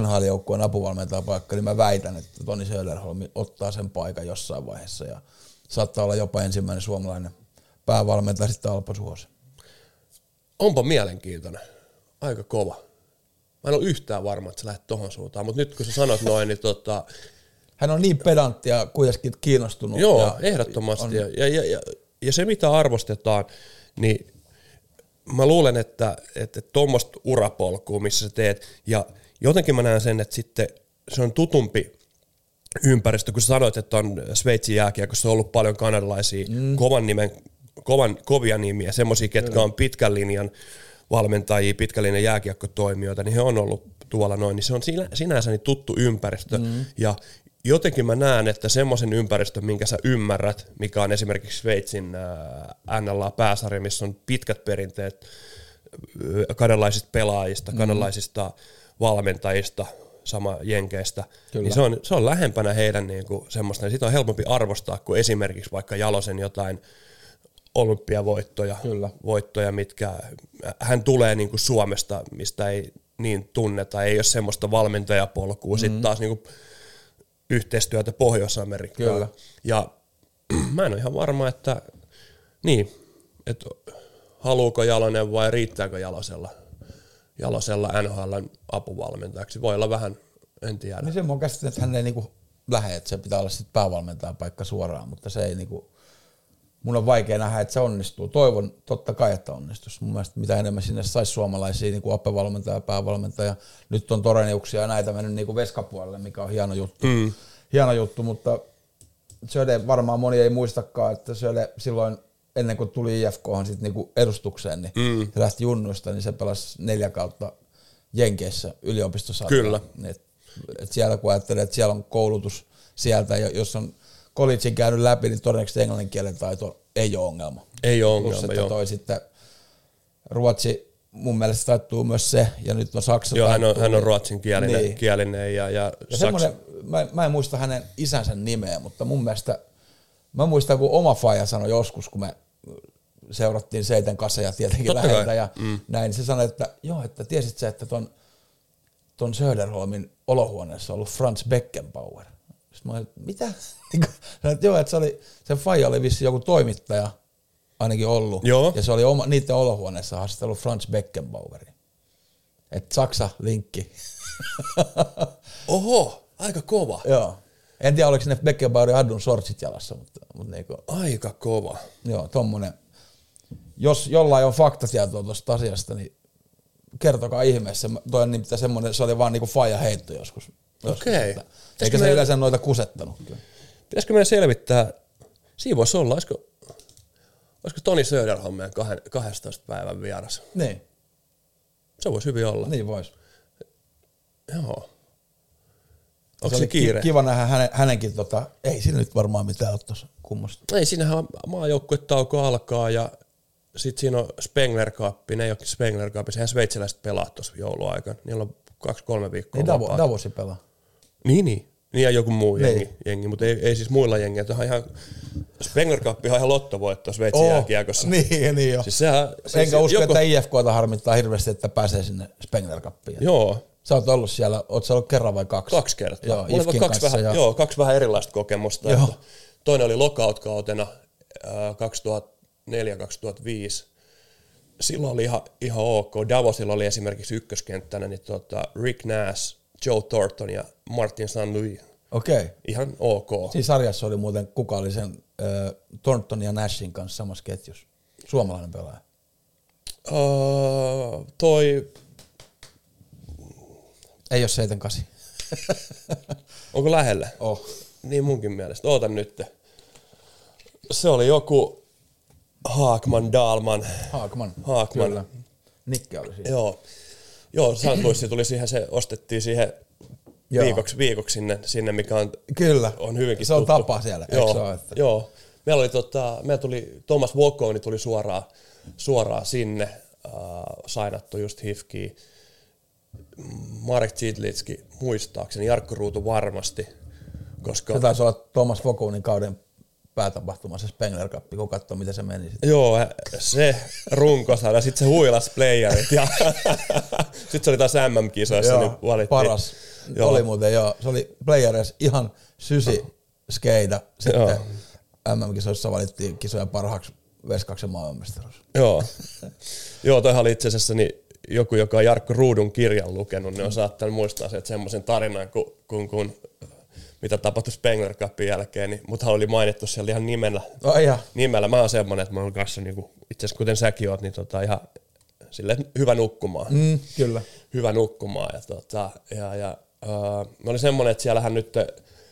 NHL-joukkueen apuvalmentajan paikka, niin mä väitän, että Toni Söderholm ottaa sen paikan jossain vaiheessa ja saattaa olla jopa ensimmäinen suomalainen päävalmentaja sitten Alpa Suosi. Onpa mielenkiintoinen. Aika kova. Mä en ole yhtään varma, että sä lähdet tohon suuntaan, mutta nyt kun sä sanot noin, niin tota, Hän on niin pedantti ja kuitenkin kiinnostunut. joo, ja ehdottomasti. on- Ja, ja, ja, ja, se, mitä arvostetaan, niin mä luulen, että että tuommoista urapolkua, missä sä teet, ja jotenkin mä näen sen, että sitten se on tutumpi ympäristö, kun sä sanoit, että on Sveitsin jääkiekossa ollut paljon kanadalaisia mm. kovan nimen, kovan, kovia nimiä, semmoisia, ketkä on pitkän linjan valmentajia, pitkän linjan jääkiekkotoimijoita, niin he on ollut tuolla noin, niin se on sinä- sinänsä niin tuttu ympäristö, mm. ja jotenkin mä näen, että semmoisen ympäristön, minkä sä ymmärrät, mikä on esimerkiksi Sveitsin äh, NLA-pääsarja, missä on pitkät perinteet äh, kanadalaisista pelaajista, mm. kanadalaisista valmentajista, sama jenkeistä, Kyllä. niin se on, se on lähempänä heidän niin kuin semmoista, niin sitä on helpompi arvostaa kuin esimerkiksi vaikka Jalosen jotain olympiavoittoja, Kyllä. voittoja, mitkä hän tulee niin kuin Suomesta, mistä ei niin tunneta, ei ole semmoista valmentajapolkua, mm-hmm. sitten taas niin kuin yhteistyötä Pohjois-Amerikkaan. Kyllä. Ja mä en ole ihan varma, että niin, että haluuko Jalonen vai riittääkö Jalosella, Jalosella NHLn apuvalmentajaksi. Voi olla vähän, en tiedä. Niin se mun käsitin, että hän ei niinku lähde, että se pitää olla sitten päävalmentajan paikka suoraan, mutta se ei niinku, mun on vaikea nähdä, että se onnistuu. Toivon totta kai, että onnistuisi. Mun mielestä mitä enemmän sinne saisi suomalaisia niin apevalmentaja, päävalmentaja. Nyt on toreniuksia ja näitä mennyt niin kuin veskapuolelle, mikä on hieno juttu. Mm. Hieno juttu, mutta Söde varmaan moni ei muistakaan, että Söde silloin ennen kuin tuli IFK sit niinku edustukseen, niin mm. se lähti junnuista, niin se pelasi neljä kautta Jenkeissä yliopistosarjalla. Kyllä. Et, et siellä kun ajattelee, että siellä on koulutus sieltä, ja jos on collegein käynyt läpi, niin todennäköisesti englannin kielen taito ei ole ongelma. Ei ole Plus, ongelma, että joo. toi sitten Ruotsi mun mielestä taittuu myös se, ja nyt on Saksa Joo, hän on, hän on ruotsinkielinen Niin. kielinen ja, ja, Ja Saks- semmoinen, mä, mä en muista hänen isänsä nimeä, mutta mun mielestä, mä muistan kun oma faija sanoi joskus, kun me seurattiin seiten kanssa ja tietenkin Totta kai. läheltä ja mm. näin, se sanoi, että joo, että tiesit sä, että ton, ton Söderholmin olohuoneessa on ollut Franz Beckenbauer. Sitten mä olin, mitä? Sanoin, että joo, että se oli, se faija oli vissi joku toimittaja ainakin ollut. Joo. Ja se oli oma, niiden olohuoneessa haastellut Franz Beckenbauerin. Että Saksa-linkki. Oho, aika kova. Joo. En tiedä, oliko ne Beckenbauerin Addun sortsit jalassa, mutta, mutta niinku, Aika kova. joo, tommonen. Jos jollain on faktatietoa tuosta asiasta, niin kertokaa ihmeessä. Toi on nimittäin semmoinen, se oli vaan niinku faija heitto joskus. Okei. Pitäisikö Eikä se meidän- yleensä noita kusettanut. Kyllä. Pitäisikö meidän selvittää, siinä voisi olla, olisiko, olisiko Toni Söderholm meidän kahden, 12 päivän vieras? Niin, Se voisi hyvin olla. niin vois. Joo. Se Onko se ki- kiire? Kiva nähdä hänen, hänenkin, tota, ei siinä nyt varmaan mitään ole tuossa kummosta. Ei, siinähän maajoukkuetauko alkaa ja sitten siinä on Spengler Cup, ne ei ole Spengler Cup, sehän sveitsiläiset pelaa tuossa jouluaikana. Niillä on kaksi-kolme viikkoa Niin Davo. Davosi pelaa. Niin, niin. Niin ja joku muu Niin. jengi, jengi mutta ei, ei, siis muilla jengiä. Tämä on ihan, Spengler Cup on ihan lottovoitto Sveitsin Oo, jääkiekossa. Niin, niin jo. Siis sehän, siis Enkä usko, joko, että IFKta harmittaa hirveästi, että pääsee sinne Spengler Cupiin. Joo, Sä oot ollut siellä, oot sä ollut kerran vai kaksi? Kaksi kertaa. Joo, Mulla Ifkin kaksi, kanssa vähän, ja- joo, kaksi vähän erilaista kokemusta. Joo. Että toinen oli lockout-kautena äh, 2004-2005. Silloin oli ihan, ihan ok. Davosilla oli esimerkiksi ykköskenttänä niin tota Rick Nash, Joe Thornton ja Martin St. Louis. Okei. Okay. Ihan ok. Siinä sarjassa oli muuten, kuka oli sen äh, Thornton ja Nashin kanssa samassa ketjussa? Suomalainen pelaaja. Uh, toi, Ei ole 78. onko lähellä? Oh. Niin munkin mielestä. Ootan nyt. Se oli joku Haakman, Dalman. Haakman. Haakman. Kyllä. Nikke oli siinä. Joo. Joo. Louis tuli siihen, se ostettiin siihen Joo. viikoksi, viikoksi sinne, sinne, mikä on, Kyllä. on hyvinkin Se on tuttu. tapa siellä, eikö joo, se ole, että- Joo. Meillä oli tota, meillä tuli, Thomas Wokoni tuli suoraan, suoraan sinne, äh, sainattu just Hifkiin. Marek Zidlitski muistaakseni, Jarkko Ruutu varmasti, koska... Se taisi olla Thomas Vokunin kauden päätapahtuma, se Spengler Cup, kun katsoo, miten se meni. Sitten. Joo, se runkosarja, sitten se huilas playerit ja sitten se oli taas MM-kisoissa, niin valittiin. paras. Joo. Joo. Oli muuten, joo. Se oli playereissa ihan sysi skeida. Sitten Joo. MM-kisoissa valittiin kisojen parhaaksi veskaksen maailmanmestaruus. Joo. Joo, toihan oli itse asiassa niin joku, joka on Jarkko Ruudun kirjan lukenut, niin on saattanut muistaa se, että semmoisen tarinan, kun, kun, kun mitä tapahtui Spengler Cupin jälkeen, niin muthan oli mainittu siellä ihan nimellä. No ihan, nimellä. Mä oon semmonen, että mä oon kanssa niinku, itse asiassa kuten säkin oot, niin tota ihan silleen hyvä nukkumaan. mm, kyllä. hyvä nukkumaan. Ja, tota, ja, ja äh, oli semmoinen, että siellähän nyt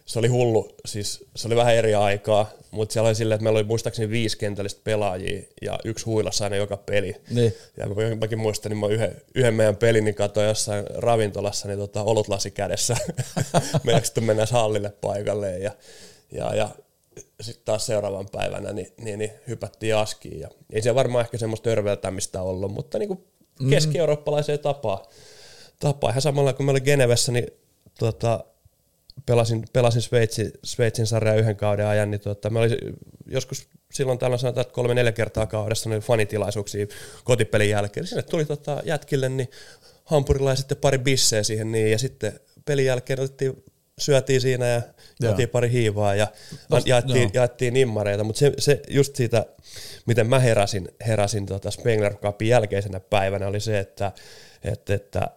se oli hullu, siis se oli vähän eri aikaa, mutta siellä oli silleen, että meillä oli muistaakseni viisi kentällistä pelaajia ja yksi huilas aina joka peli. Niin. Ja mä, mäkin muistan, niin mä yhden, yhden meidän pelin niin katsoin jossain ravintolassa niin tota, olutlasi kädessä. Meidänkö sitten mennään hallille paikalle ja, ja, ja sitten taas seuraavan päivänä niin, niin, niin hypättiin askiin. Ja ei se varmaan ehkä semmoista törveltämistä ollut, mutta niin kuin keski-eurooppalaiseen tapaan. Tapaa. Ihan samalla kun mä olin Genevessä, niin tota, pelasin, pelasin Sveitsin, Sveitsin sarjaa yhden kauden ajan, niin tota, mä olin joskus silloin tällöin sanotaan, että kolme-neljä kertaa kaudessa niin fanitilaisuuksia kotipelin jälkeen. Sinne tuli tota, jätkille niin hampurilla ja sitten pari bisseä siihen, niin, ja sitten pelin jälkeen otettiin, syötiin siinä ja Joo. otettiin pari hiivaa ja jaettiin, joo. jaettiin nimmareita, mutta se, se, just siitä, miten mä heräsin, heräsin tota Spengler Cupin jälkeisenä päivänä oli se, että, että, että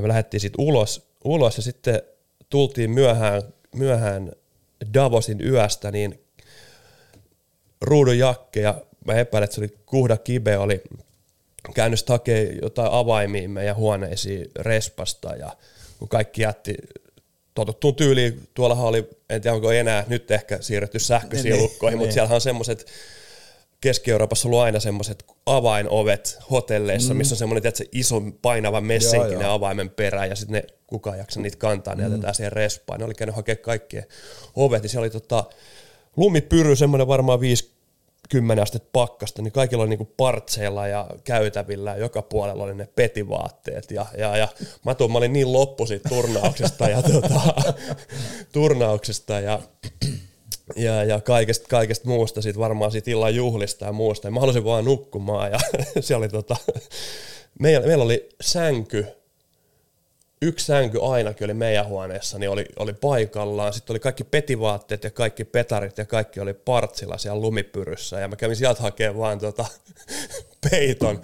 me lähdettiin sitten ulos, ulos ja sitten tultiin myöhään, myöhään Davosin yöstä, niin ruudun jakke ja mä epäilen, että se oli Kuhda Kibe oli käynyt hakemaan jotain avaimia meidän huoneisiin respasta ja kun kaikki jätti totuttuun tyyliin, tuollahan oli, en tiedä onko enää nyt ehkä siirretty sähköisiin Niin, lukkoihin, mutta niin. siellähän on semmoiset Keski-Euroopassa on ollut aina semmoiset avainovet hotelleissa, mm. missä on semmoinen tiedätkö, iso painava messinkinen Joo, joo. avaimen perä, ja sitten ne kukaan jaksa niitä kantaa, ne jätetään siihen respaan. Ne oli käynyt hakemaan kaikkien ovet, ja siellä oli tota, lumipyry, semmoinen varmaan 50 astetta pakkasta, niin kaikilla oli niinku partseilla ja käytävillä, ja joka puolella oli ne petivaatteet, ja, ja, ja mä, tuun, mä olin niin loppu siitä turnauksesta, ja tota, turnauksesta, ja ja, ja kaikesta, kaikesta muusta, siitä varmaan siitä illan juhlista ja muusta. Ja mä halusin vaan nukkumaan ja siellä oli tota, meillä, meillä oli sänky, yksi sänky ainakin oli meidän huoneessa, niin oli, oli paikallaan. Sitten oli kaikki petivaatteet ja kaikki petarit ja kaikki oli partsilla siellä lumipyryssä. Ja mä kävin sieltä hakemaan vaan tota, peiton.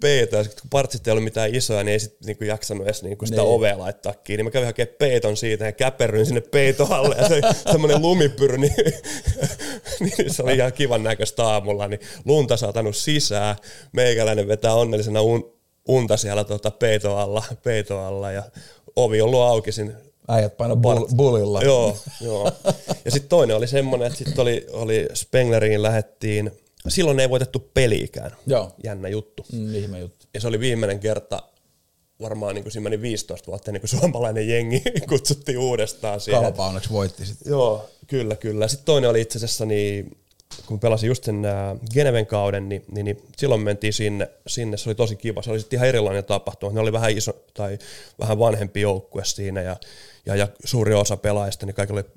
peiton. Ja sit kun partsit ei ollut mitään isoja, niin ei sit niinku jaksanut edes niinku sitä Niin. ovea laittaa kiinni. Mä kävin hakemaan peiton siitä ja käperryin sinne peiton alle. Ja se semmoinen lumipyry, niin, niin se oli ihan kivan näköistä aamulla. Niin lunta satanut sisään. Meikäläinen vetää onnellisena un, unta siellä tota peiton alla, peiton alla ja ovi ollut auki siinä Äijät paino bull, bullilla. Joo, joo. Ja sitten toinen oli semmoinen, että sitten oli, oli Spengleriin lähettiin, silloin ei voitettu peliikään. Joo. Jännä juttu. Mm, ihme juttu. Ja se oli viimeinen kerta, varmaan niin kuin siinä meni 15 vuotta ennen kuin suomalainen jengi kutsuttiin uudestaan siihen. Kalpa onneksi voitti sitten. Joo, kyllä, kyllä. Sitten toinen oli itse asiassa, niin, kun pelasin just sen Geneven kauden, niin, niin, niin, silloin mentiin sinne, sinne, se oli tosi kiva. Se oli sitten ihan erilainen tapahtuma. Ne oli vähän iso tai vähän vanhempi joukkue siinä ja, ja, ja suuri osa pelaajista, niin kaikilla oli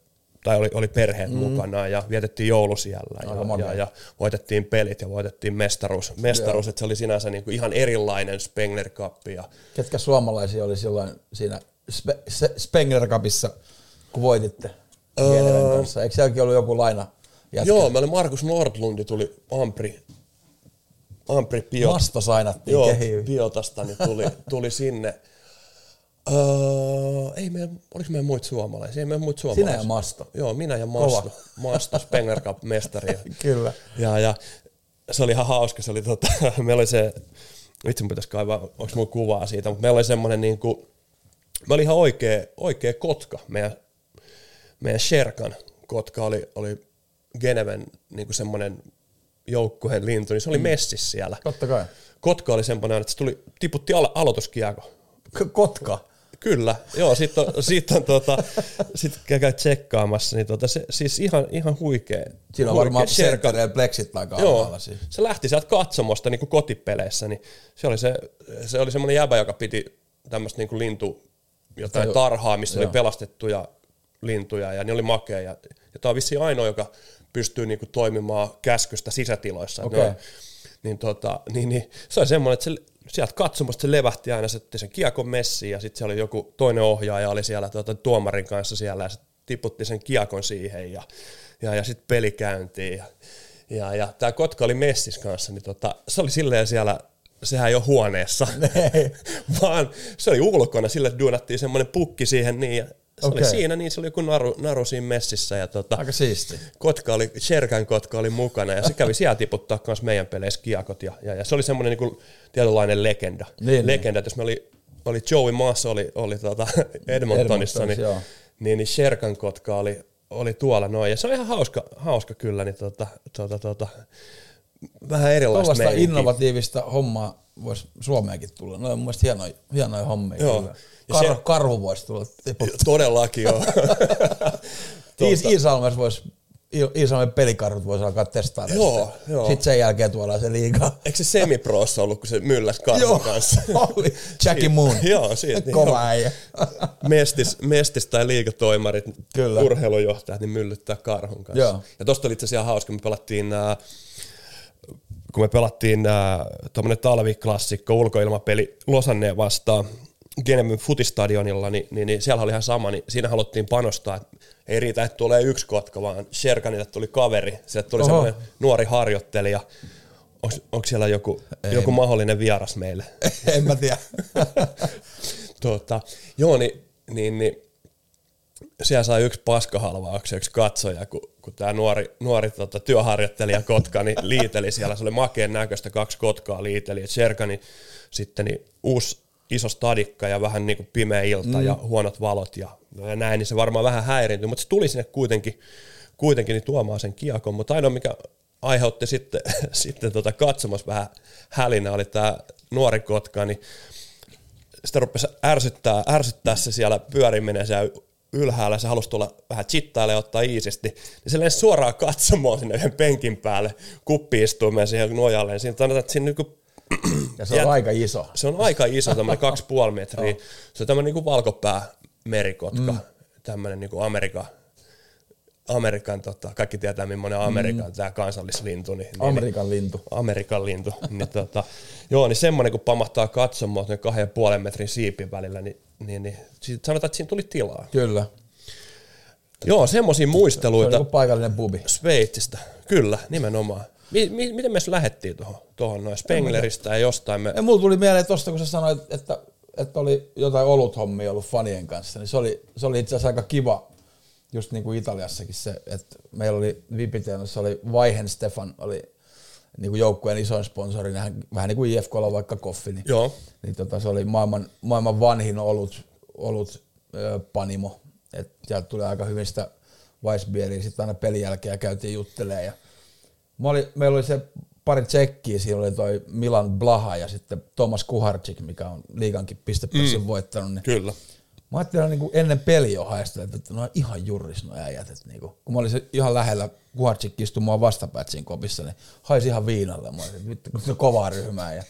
tai oli, oli perheet mm. mukana ja vietettiin joulu siellä ja, ja, ja, voitettiin pelit ja voitettiin mestaruus, mestaruus että se oli sinänsä niin kuin ihan erilainen Spengler Cup ja Ketkä suomalaisia oli silloin siinä Spe- Spengler Cupissa, kun voititte Geneven kanssa? Eikö sielläkin ollut joku laina? Jätkä? Joo, meillä Markus Nordlundi tuli Ampri, Ampri Piot, Masto sainattiin joo, kehiin. Piotasta, niin tuli, tuli sinne. Öö, ei meidän, oliko meidän muita suomalaisia? Ei meidän muita suomalaisia. Sinä ja Masto. Joo, minä ja Masto. Kova. Masto, Spengler Cup mestari. Kyllä. Ja, ja se oli ihan hauska, se oli tota, meillä oli se, itse mun pitäisi kaivaa, onko mulla kuvaa siitä, mutta meillä oli semmoinen niin kuin, me oli ihan oikea, oikea kotka, meidän, meidän Sherkan kotka oli, oli Geneven niin semmoinen joukkueen lintu, niin se oli messissä siellä. Totta kai. Kotka oli semmoinen, että se tuli, tiputti alo- aloituskiekko. K- Kotka. Kyllä, joo, sit on, sit on tota, sit käy tsekkaamassa, niin tota, se, siis ihan, ihan huikea. Siinä on varmaan serkkareilla pleksit takaa Joo, siis. se lähti sieltä katsomosta niin kuin kotipeleissä, niin se oli, se, se oli semmoinen jäbä, joka piti tämmöistä niin kuin lintu, jotain tarhaa, missä Joo. oli pelastettuja lintuja ja ne oli makea. Ja, ja tämä on vissiin ainoa, joka pystyy niin kuin toimimaan käskystä sisätiloissa. Okay. Niin, tota, niin, niin, se oli semmoinen, että se, sieltä katsomosta se levähti aina se, sen kiekon messiin ja sitten siellä oli joku toinen ohjaaja oli siellä tota, tuomarin kanssa siellä ja se tiputti sen kiekon siihen ja, ja, ja sitten peli käyntiin. Ja, ja, ja tämä kotka oli messis kanssa, niin tota, se oli silleen siellä, sehän ei ole huoneessa, vaan se oli ulkona, sille duunattiin semmoinen pukki siihen niin, ja se Okei. oli siinä, niin se oli joku naru, naru siinä messissä. Ja tota, Aika siisti. Kotka oli, Sherkan Kotka oli mukana ja se kävi siellä tiputtaa myös meidän peleissä kiekot ja, ja, ja se oli semmoinen niin tietynlainen legenda. Niin, legenda, että jos me oli, oli Joey Maas oli, oli tuota Edmontonissa, niin, joo. niin, niin Sherkan Kotka oli, oli tuolla noin. Ja se on ihan hauska, hauska kyllä, niin tota, tota, tota, vähän erilaista Tuollaista innovatiivista hommaa voisi Suomeenkin tulla. No on mun mielestä hienoja, hienoja hommia. Joo. Kyllä. Kar, se- karhu voisi tulla. Todellakin joo. Iis, Iisalmessa voisi Iisalmen pelikarhut voisi alkaa testailla. Joo, sitten. joo. Sitten sen jälkeen tuolla se liigaa. Eikö se semiprossa ollut, kun se mylläsi karhun kanssa? oli. Jackie Moon. Joo, siitä. niin Kova äijä. mestis, mestis tai liikatoimarit, Kyllä. urheilujohtajat, niin myllyttää karhun kanssa. Joo. Ja tosta oli itse asiassa ihan hauska, me pelattiin nää, kun me pelattiin tuommoinen talviklassikko, ulkoilmapeli Losanneen vastaan Geneven futistadionilla, niin, niin, niin, siellä oli ihan sama, niin siinä haluttiin panostaa, että ei riitä, että tulee yksi kotka, vaan Sherkanille tuli kaveri, sieltä tuli Oho. semmoinen nuori harjoittelija. Onko siellä joku, joku mahdollinen vieras meille? en mä tiedä. Tota, joo, niin, niin, niin siellä sai yksi paskahalvauksen, yksi katsoja, kun, kun tämä nuori, nuori tota, työharjoittelija Kotka niin liiteli siellä. Se oli makeen näköistä, kaksi Kotkaa liiteli. Sherkani sitten niin uusi iso stadikka ja vähän niin kuin pimeä ilta mm. ja huonot valot ja, ja näin, niin se varmaan vähän häiriintyi, mutta se tuli sinne kuitenkin, kuitenkin niin tuomaan sen kiekon, mutta ainoa mikä aiheutti sitten, sitten tota katsomassa vähän hälinä oli tämä nuori Kotka, niin sitä rupesi ärsyttää, ärsyttää se siellä pyöriminen siellä ylhäällä, se halusi tulla vähän chittaille ja ottaa iisisti, niin se lensi suoraan katsomaan sinne yhden penkin päälle, kuppi-istuimeen siihen nojalle, siinä sanotaan, että siinä niinku, Ja se on Jät- aika iso. se on aika iso, tämmöinen kaksi puoli metriä, se on tämmöinen niinku valkopää merikotka, mm. tämmöinen niinku Amerikan, Amerikan, tota, kaikki tietää millainen Amerikan mm. tämä kansallislintu. Niin, niin, Amerikan lintu. Amerikan lintu. niin, tota, joo, niin semmoinen kun pamahtaa katsomaan tuonne kahden ja puolen metrin siipin välillä, niin, niin, niin sit sanotaan, että siinä tuli tilaa. Kyllä. Joo, semmoisia Se on muisteluita niinku paikallinen pubi. Sveitsistä. Kyllä, nimenomaan. Mi- mi- miten me lähdettiin tuohon, tuohon noin Spengleristä ja jostain me... Ja mulla tuli mieleen tuosta, kun sä sanoit, että, että oli jotain oluthommia ollut fanien kanssa, niin se oli, se oli itse asiassa aika kiva, just niin kuin Italiassakin se, että meillä oli Vipiteenossa oli Vaihen Stefan, oli niin kuin joukkueen isoin sponsori, niin hän, vähän niin kuin IFKlla vaikka Koffi, niin, Joo, niin tota, se oli maailman, maailman vanhin olut, olut ö, panimo, että sieltä tuli aika hyvin sitä Weissbieriä, sitten aina pelin jälkeen ja käytiin juttelemaan ja Mä oli, meillä oli se pari tsekkiä, siinä oli toi Milan Blaha ja sitten Thomas Kuharczyk, mikä on liigankin pistepörssin mm. voittanut. Niin kyllä. Mä ajattelin niin kuin ennen peliä jo haistella, että ne on ihan juris nuo äijät. Että niin kuin, kun mä olin se ihan lähellä, Kuharczyk istui mua vastapätsiin kopissa, niin haisi ihan viinalle. Mä olin, että vittu, kun se on kovaa ryhmää. Ja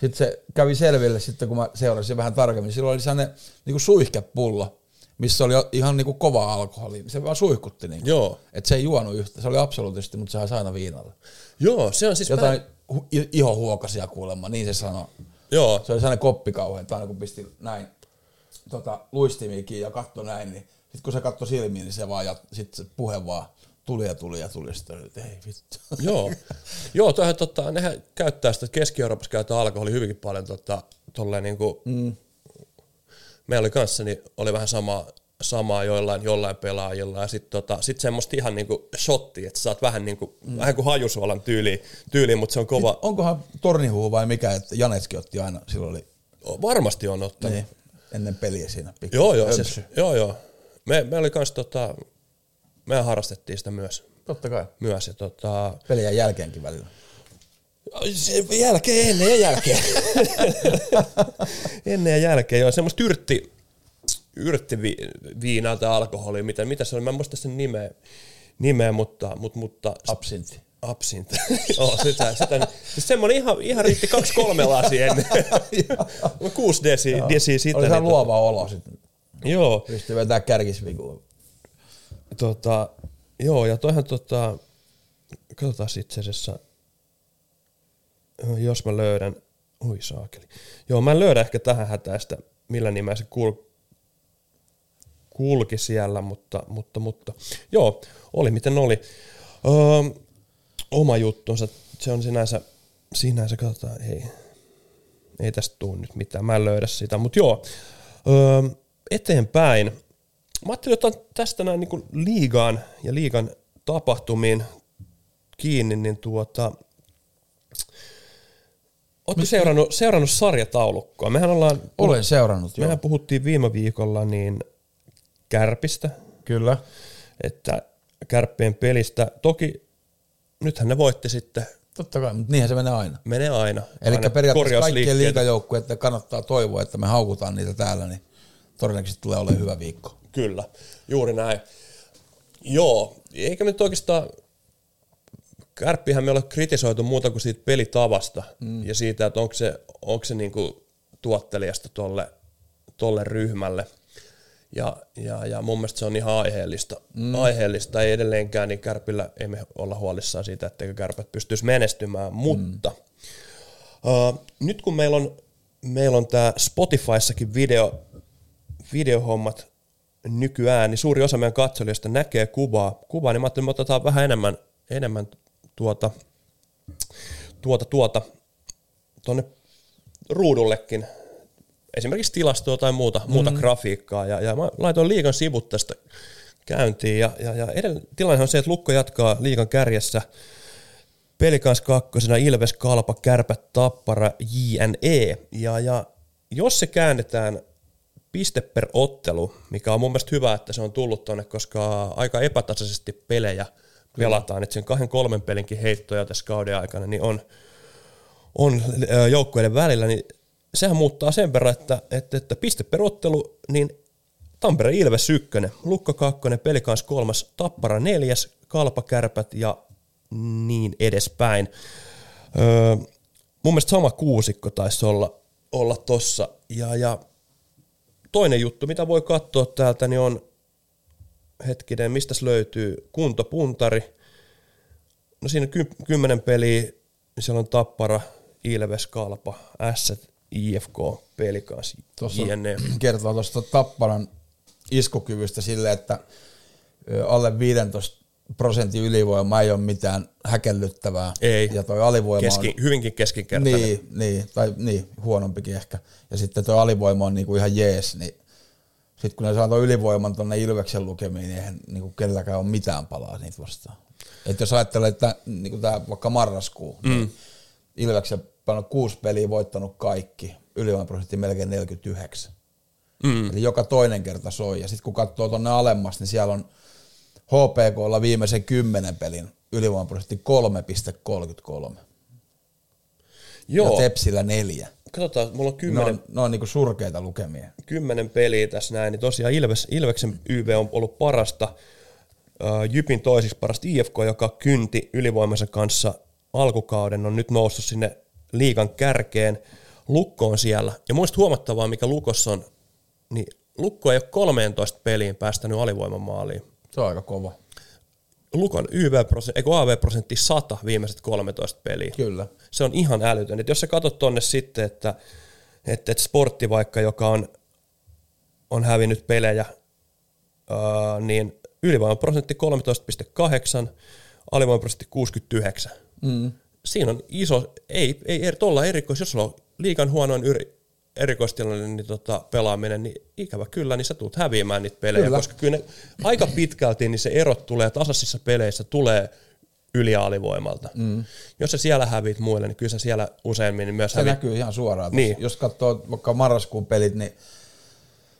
sitten se kävi selville sitten, kun mä seurasin vähän tarkemmin. Silloin oli sellainen niin kuin suihkepullo, missä oli ihan niinku kova alkoholi. Se vaan suihkutti niinku. Joo. Et se ei juonut yhtä. Se oli absoluuttisesti, mutta se haisi aina viinalla. Joo, se on siis... Jotain hu- i- ihohuokasia kuulemma, niin se sanoi. Joo, Se oli sellainen koppi kauhean, että aina kun pisti näin tota, luistimiikin ja katsoi näin, niin sitten kun se katsoi silmiin, niin se vaan, ja sitten se puhe vaan tuli ja tuli ja tuli, sitten että ei vittu. Joo, Joo toihan, tota, nehän käyttää sitä, Keski-Euroopassa käytetään alkoholi hyvinkin paljon tota, tolleen niin kuin, mm. Meillä oli kanssa, niin oli vähän sama, samaa joillain, jollain pelaajilla ja sitten tota, sit semmoista ihan niinku shotti, että saat vähän niinku, mm. vähän kuin hajusuolan tyyliin, tyyliin, mutta se on kova, Onkohan tornihuu vai mikä, että Janetski otti aina, silloin oli varmasti on ottanut. niin, ennen peliä siinä. pikku Joo, joo, siis, joo, joo. Me, me oli kans tota, me harrastettiin sitä myös, Totta kai. myös ja tota, Pelien jälkeenkin välillä. Jälkeen, ennen ja jälkeen. ennen ja jälkeen, joo. Semmoista yrtti, yrttiviinaa tai alkoholia, mitä, mitä se oli, mä en muista sen nimeä, nimeä mutta, mutta, mutta Absintti. absint. joo, sitä, sitä, siis semmoinen ihan, ihan riitti kaksi kolme lasia ennen. Kuusi desi, desi sitä. Oli se niin luova olo sitten. tota- Joo, Pystyi vetämään kärkisvikuun. tota, joo, ja toihan tota, katsotaan itse asiassa, jos mä löydän, oi saakeli. Joo, mä en löydä ehkä tähän hätäistä, millä nimellä se kul, kulki siellä, mutta, mutta, mutta, joo, oli miten oli. Öö, oma juttunsa, se on sinänsä, sinänsä katsotaan, ei, ei tästä tule nyt mitään, mä en löydä sitä, mutta joo, öö, eteenpäin. Mä ajattelin ottaa tästä näin niin liigaan ja liigan tapahtumiin kiinni, niin tuota, Oletko seurannut, seurannut sarjataulukkoa? Mehän ollaan, Olen seurannut, joo. mehän puhuttiin viime viikolla niin kärpistä, Kyllä. että kärppien pelistä. Toki nythän ne voitti sitten, Totta kai, mutta niinhän se menee aina. menee aina. Eli periaatteessa kaikkien liikajoukkueiden kannattaa toivoa, että me haukutaan niitä täällä, niin todennäköisesti tulee olemaan hyvä viikko. Kyllä, juuri näin. Joo, eikä me nyt oikeastaan, kärppihän me ole kritisoitu muuta kuin siitä pelitavasta mm. ja siitä, että onko se, onko se niinku tuottelijasta tolle, tolle ryhmälle. Ja, ja, ja mun mielestä se on ihan aiheellista. Mm. aiheellista. Ei edelleenkään, niin kärpillä ei me olla huolissaan siitä, etteikö kärpät pystyisi menestymään, mutta mm. uh, nyt kun meillä on, meillä on tämä Spotifyssakin video, videohommat nykyään, niin suuri osa meidän katsojista näkee kuvaa, kuvaa niin mä ajattelin, että me otetaan vähän enemmän, enemmän tuota, tuota, tuota, tuonne ruudullekin, esimerkiksi tilastoa tai muuta, mm. muuta grafiikkaa, ja, ja mä laitoin liikan sivut tästä käyntiin, ja, ja, ja tilanne on se, että Lukko jatkaa liikan kärjessä, Pelikans kakkosena, Ilves, Kalpa, Kärpät, Tappara, JNE, ja, ja jos se käännetään piste per ottelu, mikä on mun mielestä hyvä, että se on tullut tonne, koska aika epätasaisesti pelejä pelataan, että sen kahden kolmen pelinkin heittoja tässä kauden aikana niin on, on joukkueiden välillä, niin sehän muuttaa sen verran, että, että, että piste per ottelu, niin Tampere Ilves ykkönen, Lukko kakkonen, Pelikans kolmas, Tappara neljäs, Kalpa kärpät ja niin edespäin. Öö, mun mielestä sama kuusikko taisi olla, olla tossa. Ja, ja toinen juttu, mitä voi katsoa täältä, niin on hetkinen, mistä löytyy kuntopuntari. No siinä ky- kymmenen peliä, niin siellä on Tappara, Ilves, Kalpa, S, IFK, Pelikans, Tuossa JNE. kertoo tuosta Tapparan iskukyvystä sille, että alle 15 prosentin ylivoima ei ole mitään häkellyttävää. Ei. Ja toi alivoima Keski, on... hyvinkin keskinkertainen. Niin, niin, tai niin, huonompikin ehkä. Ja sitten tuo alivoima on niinku ihan jees, niin sitten kun ne saa ylivoiman tuonne Ilveksen lukemiin, niin eihän niinku kenelläkään ole mitään palaa niitä vastaan. Et jos ajattelee, että niinku tää vaikka marraskuu, mm. niin Ilveksen pannut kuusi peliä, voittanut kaikki, ylivoimaprosentti melkein 49. Mm. Eli joka toinen kerta soi. Ja sitten kun katsoo tuonne alemmas, niin siellä on HPKlla viimeisen kymmenen pelin ylivoimaprosentti 3,33. Joo, Ja Tepsillä neljä. Katsotaan, mulla on Ne kymmenen, on, ne on niinku surkeita lukemia. kymmenen peliä tässä näin, niin tosiaan Ilves, Ilveksen YV on ollut parasta, Jypin toisiksi parasta IFK, joka kynti ylivoimansa kanssa alkukauden, on nyt noussut sinne liigan kärkeen. Lukko on siellä. Ja muista huomattavaa, mikä Lukossa on, niin Lukko ei ole 13 peliin päästänyt alivoimamaaliin. Se on aika kova. Lukon YV-prosentti, AV-prosentti 100 viimeiset 13 peliä. Kyllä. Se on ihan älytön. Et jos sä katsot tonne sitten, että, että, että sportti vaikka, joka on, on hävinnyt pelejä, ää, niin ylivoimaprosentti 13,8, alivoimaprosentti 69. Mm. Siinä on iso, ei, ei eri, tuolla erikois, jos sulla on liikan huonoin yri, erikoistilanne niin tota, pelaaminen, niin ikävä kyllä, niin sä tulet häviämään niitä pelejä, Kyllä. koska kyllä ne, aika pitkälti niin se erot tulee tasaisissa peleissä, tulee yli- ja alivoimalta. Mm. Jos sä siellä häviit muille, niin kyllä sä siellä useimmin niin myös Se häviit. näkyy ihan suoraan. Niin. Niin. Jos katsoo vaikka marraskuun pelit, niin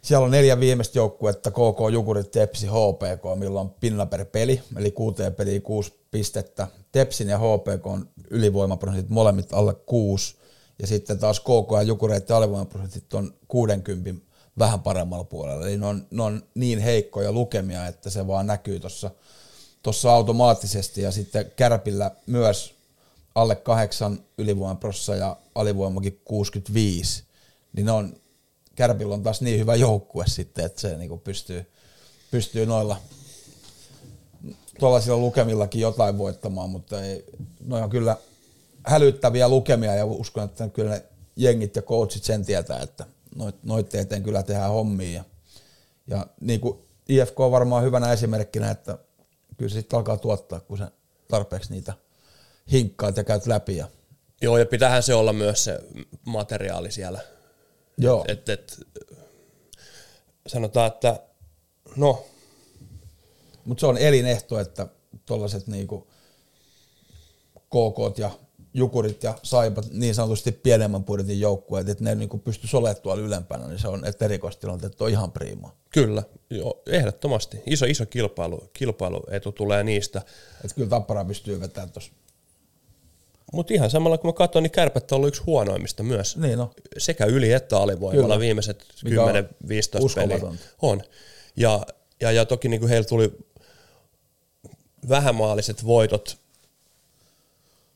siellä on neljä viimeistä joukkuetta, KK, Jukurit, Tepsi, HPK, millä on pinna per peli, eli kuuteen peliin kuusi pistettä. Tepsin ja HPK on ylivoimaprosentit molemmat alle kuusi, ja sitten taas KK ja Jukureiden alivoimaprosentit on 60 vähän paremmalla puolella. Eli ne on, ne on niin heikkoja lukemia, että se vaan näkyy tuossa tuossa automaattisesti ja sitten Kärpillä myös alle kahdeksan ylivoimaprossa ja alivoimakin 65, niin on, Kärpillä on taas niin hyvä joukkue sitten, että se niinku pystyy, pystyy noilla tuollaisilla lukemillakin jotain voittamaan, mutta ei, noi on kyllä hälyttäviä lukemia ja uskon, että kyllä ne jengit ja coachit sen tietää, että noit, noit eteen kyllä tehdään hommia. Ja, ja niin kuin IFK on varmaan hyvänä esimerkkinä, että kyllä se sitten alkaa tuottaa, kun se tarpeeksi niitä hinkkaat ja käyt läpi. Ja, Joo, ja pitäähän se olla myös se materiaali siellä. joo, Et, et, sanotaan, että no, mutta se on elinehto, että tuollaiset niinku KK ja Jukurit ja Saipat, niin sanotusti pienemmän budjetin joukkueet, että ne niinku pystyisi olemaan tuolla ylempänä, niin se on, että erikoistilanteet on ihan prima. kyllä, joo, ehdottomasti. Iso, iso kilpailu, kilpailuetu tulee niistä. Että kyllä Tappara pystyy vetämään tuossa. Mutta ihan samalla kun mä katson, niin kärpät on ollut yksi huonoimmista myös. Niin no, Sekä yli että alivoimalla Kyllä. viimeiset Mikä on 10-15 peliä. On. Ja, ja, ja toki niin kuin heillä tuli vähämaaliset voitot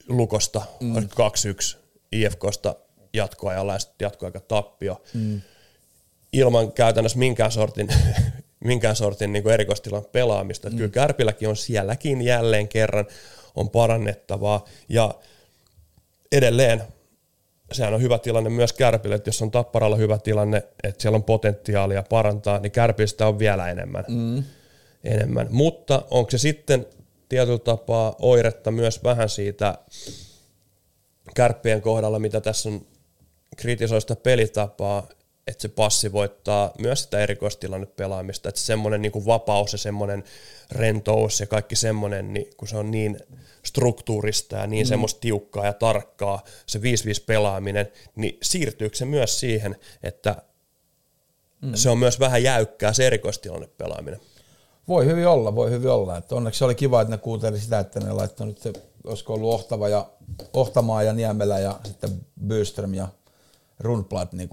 Lukosta, mm. 2-1 IFKsta jatkoajalla ja sitten jatkoaika tappio. Mm. Ilman käytännössä minkään sortin, minkään sortin niin erikoistilan pelaamista. Mm. Kyllä Kärpilläkin on sielläkin jälleen kerran on parannettavaa. Ja edelleen sehän on hyvä tilanne myös Kärpille, että jos on Tapparalla hyvä tilanne, että siellä on potentiaalia parantaa, niin Kärpistä on vielä enemmän. Mm. enemmän. Mutta onko se sitten tietyllä tapaa oiretta myös vähän siitä kärppien kohdalla, mitä tässä on kritisoi sitä pelitapaa, että se passi voittaa myös sitä erikoistilannepelaamista, että semmoinen niin vapaus ja semmoinen rentous ja kaikki semmoinen, niin kun se on niin struktuurista ja niin mm. semmoista tiukkaa ja tarkkaa, se 5-5 pelaaminen, niin siirtyykö se myös siihen, että mm. se on myös vähän jäykkää se erikoistilannepelaaminen? Voi hyvin olla, voi hyvin olla. Että onneksi oli kiva, että ne kuunteli sitä, että ne laittoi nyt se, olisiko ollut Ohtava ja, Ohtamaa ja Niemelä ja sitten Byström ja Rundblad niin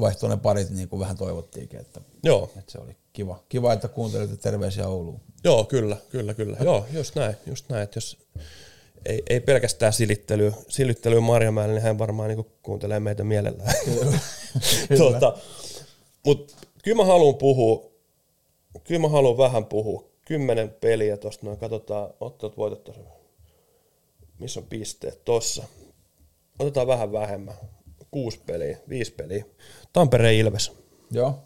vaihtoi ne parit niin kuin vähän toivottiinkin, että, Joo, että se oli kiva. Kiva, että kuuntelitte terveisiä Ouluun. Joo, kyllä, kyllä, kyllä. Joo, just näin, just näin, että jos ei, ei pelkästään silittelyä, silittelyä Marjamäellä, niin hän varmaan niin kuuntelee meitä mielellään. tuota, Mutta kyllä mä haluan puhua, kyllä mä haluan vähän puhua. Kymmenen peliä tuosta noin, katsotaan, ottelut voitot. Missä on pisteet? Tossa. Otetaan vähän vähemmän. Kuusi peliä, viisi peliä. Tampere Ilves Joo,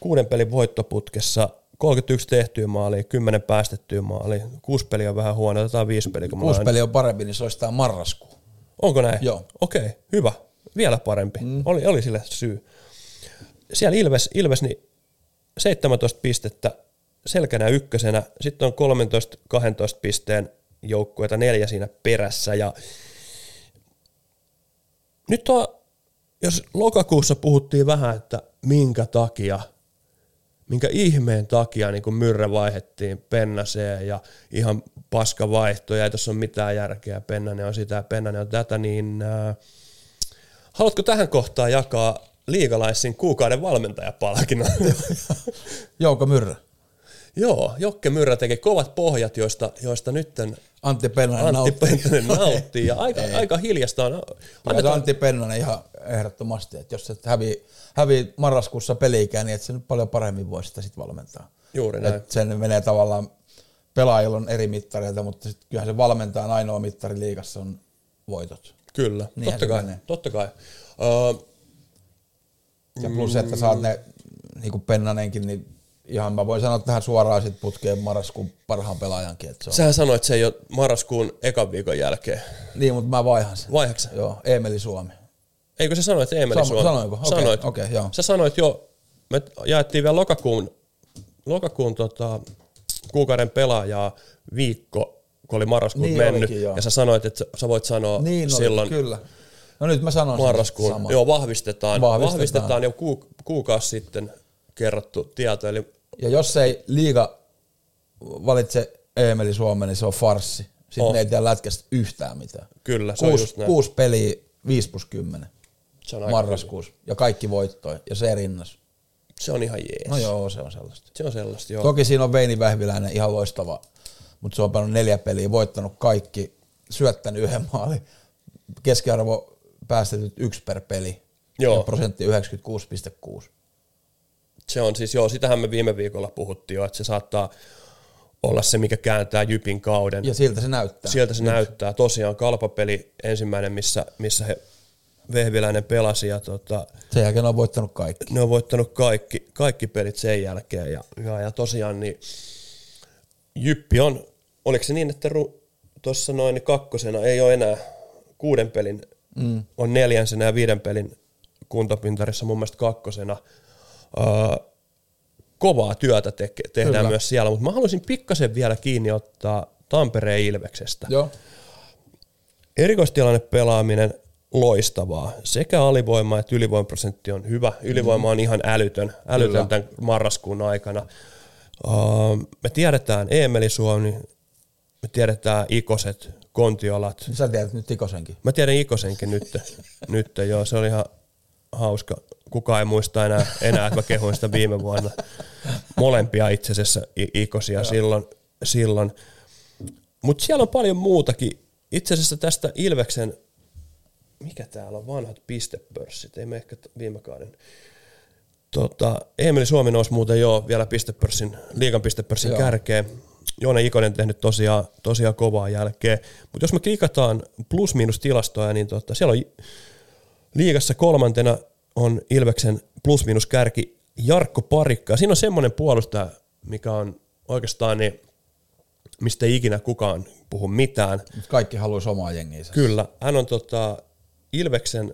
kuuden pelin voittoputkessa 31 tehtyä maalia, 10 päästettyä maalia. Kuusi peliä on vähän huono, otetaan viisi peliä. Kun kuusi olen- peli on parempi, niin se olisi tämä marraskuu. Onko näin? Joo. Okei, okay, hyvä. Vielä parempi. Mm. Oli, oli sille syy. Siellä Ilves, Ilves niin 17 pistettä selkänä ykkösenä, sitten on 13-12 pisteen joukkueita, neljä siinä perässä ja nyt on, jos lokakuussa puhuttiin vähän, että minkä takia, minkä ihmeen takia niin kun myrrä vaihettiin Pennaseen ja ihan paska vaihto ja ei tässä ole mitään järkeä, Pennanen on sitä ja Pennanen on tätä, niin äh, haluatko tähän kohtaan jakaa liigalaisin kuukauden valmentajapalkinnon? Jouko Myrrä. Joo, Jokke Myrrä teki kovat pohjat, joista, joista nytten Antti Pennanen Antti nautti. Penttinen nauttii. Ja aika, aika hiljasta on. Annetaan, Antti Pennanen ihan ehdottomasti, että jos et hävii, hävii marraskuussa peliikään, niin et se nyt paljon paremmin voi sitä sitten valmentaa. juuri näin. Et sen menee tavallaan, pelaajilla on eri mittareita, mutta sit kyllähän se valmentajan ainoa mittari liigassa on voitot. Kyllä, Niinhän totta kai. menee. Totta kai. Uh, Ja plus, että saat ne, niin kuin Pennanenkin, niin ihan mä voin sanoa tähän suoraan sit putkeen marraskuun parhaan pelaajankin. Että se on. sähän sanoit sen jo marraskuun ekan viikon jälkeen. Niin, mutta mä vaihan sen. Vaihaksä? Joo, Emeli Suomi. Eikö sä sanoit Eemeli Suomi? sanoinko? Okei, Sanoit. okei, joo. Sä sanoit jo, me jaettiin vielä lokakuun, lokakuun tota, kuukauden pelaajaa viikko, kun oli marraskuun Niin mennyt. olikin, joo. ja sä sanoit, että sä- voit sanoa Niin silloin oli, kyllä. No nyt mä sanon marraskuun. saman. Joo, vahvistetaan. Vahvistetaan. Vahvistetaan, jo ku, kuukausi sitten kerrottu tieto. Eli Ja jos ei liiga valitse Emeli Suomen, niin se on farssi. Sitten Oh. ne ei tiedä lätkästä yhtään mitään. kyllä, se on Kuusi, just näin. kuusi peliä, 5 plus 10 Se on, aika marraskuussa. Ja kaikki voittoi. Ja se rinnas. Se on ihan jees. No joo, se on sellaista. Se on sellaista, joo. Toki siinä on Veini Vähviläinen ihan loistava, mutta se on pannut neljä peliä, voittanut kaikki, syöttänyt yhden maalin. Keskiarvo päästetyt yksi per peli. Joo. Ja prosentti 96,6. Se on siis, joo, sitähän me viime viikolla puhuttiin jo, että se saattaa olla se, mikä kääntää Jypin kauden. Ja siltä se näyttää. Sieltä se näyttää. Tosiaan kalpapeli ensimmäinen, missä, missä he Vehviläinen pelasi ja tota, Sen jälkeen on voittanut kaikki. ne on voittanut kaikki, kaikki pelit sen jälkeen. Ja, ja, ja tosiaan niin Jyppi on, oliko se niin, että tuossa noin niin kakkosena ei ole enää kuuden pelin, mm. on neljänsenä ja viiden pelin kuntopintarissa mun mielestä kakkosena. Öö, kovaa työtä teke, tehdään Kyllä. myös siellä, mutta mä haluaisin pikkasen vielä kiinni ottaa Tampereen Ilveksestä. Joo. Erikoistilanne pelaaminen loistavaa. Sekä alivoima että ylivoimaprosentti on hyvä. Ylivoima on ihan älytön, älytön Kyllä. tämän marraskuun aikana. Uh, me tiedetään Eemeli Suomi, me tiedetään Ikoset, Kontiolat. Sä tiedät nyt Tikosenkin. Mä tiedän Ikosenkin nyt, nyt joo, se oli ihan hauska. Kukaan ei muista enää, enää että mä kehuin sitä viime vuonna. Molempia itse asiassa Ikosia silloin. silloin. Mutta siellä on paljon muutakin. Itse asiassa tästä Ilveksen, mikä täällä on, vanhat pistepörssit, ei me ehkä viime kauden. Tota, Emeli Suomi nousi muuten jo vielä pistepörssin, liigan pistepörssin Joo. kärkeen. Joona Ikonen tehnyt tosiaan, tosiaan kovaa jälkeen. Mutta jos me klikataan plus-miinus tilastoja, niin tota, siellä on liigassa kolmantena on Ilveksen plus-miinus kärki Jarkko Parikka. Siinä on semmoinen puolustaja, mikä on oikeastaan niin, mistä ei ikinä kukaan puhu mitään. Kaikki haluaisi omaa jengiinsä. Kyllä, hän on tota, Ilveksen,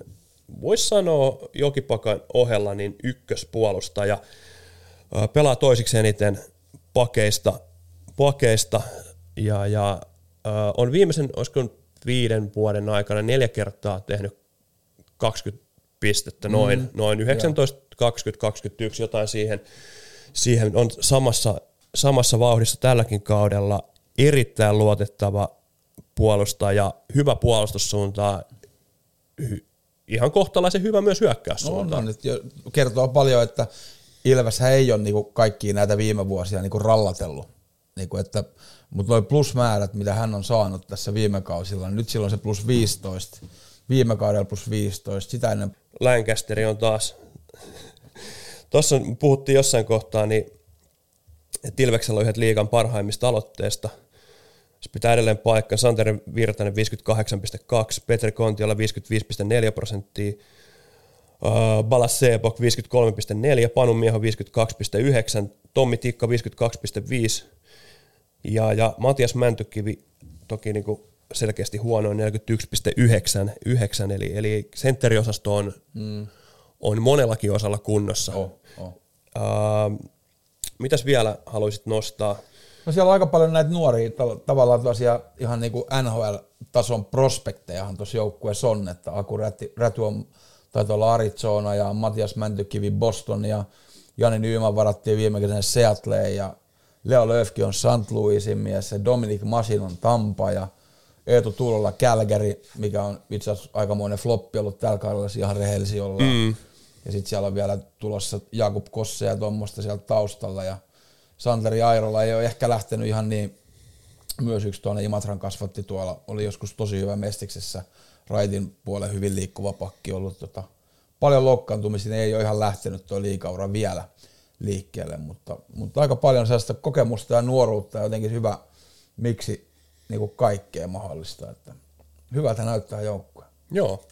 voisi sanoa Jokipakan ohella, niin ykköspuolustaja. Pelaa toisiksi eniten pakeista, pakeista ja, ja ö, on viimeisen, olisiko viiden vuoden aikana neljä kertaa tehnyt 20 pistettä, noin, mm, noin 19, 20, 21, jotain siihen, siihen on samassa, samassa vauhdissa tälläkin kaudella erittäin luotettava puolustaja, hyvä puolustussuuntaa, hy, ihan kohtalaisen hyvä myös No, hyökkäyssuuntaan. no, nyt jo kertoo paljon, että Ilves ei ole niinku kaikkia näitä viime vuosia niinku rallatellut. Niinku että, mutta nuo plusmäärät, mitä hän on saanut tässä viime kausilla, niin nyt silloin se plus 15. Viime kaudella plus 15, sitä ennen Lancasteri on taas, tuossa puhuttiin jossain kohtaa, niin että Ilveksellä on yhdet liigan parhaimmista aloitteista. Se pitää edelleen paikka. Santeri Virtanen 58,2, Petri Kontiola 55,4 prosenttia, uh, Balas Seepok 53,4, Panu Mieho 52,9, Tommi Tikka 52,5 ja, ja Matias Mäntykivi toki niin kuin selkeästi huonoin 41,9, 9, eli, eli sentteriosasto on, mm. on monellakin osalla kunnossa. Oh, oh. Uh, mitäs vielä haluaisit nostaa? No siellä on aika paljon näitä nuoria, tavallaan tällaisia ihan niin kuin NHL-tason prospektejahan tuossa joukkueessa on, että Aku Räty, Räty on, taitaa olla Arizona ja Matias Mäntykivi Boston ja Jani Nyyman varattiin viime kesänä Seattleen ja Leo Löfki on St. Louisin mies Dominic Masin on Tampa ja Eetu Tuulolla Calgary, mikä on itse asiassa aikamoinen floppi ollut tällä kaudella, ihan rehellisiä ollaan. Mm. Ja sitten siellä on vielä tulossa Jakub Kosse ja tuommoista sieltä taustalla ja Santeri Airola ei ole ehkä lähtenyt ihan niin, myös yksi tuonne Imatran kasvatti tuolla, oli joskus tosi hyvä mestiksessä, raitin puolen hyvin liikkuva pakki ollut tota, paljon loukkaantumisia, ei ole ihan lähtenyt tuo liikaura vielä liikkeelle, mutta, mutta aika paljon sellaista kokemusta ja nuoruutta ja jotenkin hyvä miksi niin kuin kaikkea mahdollista, että hyvältä näyttää joukkue. Joo,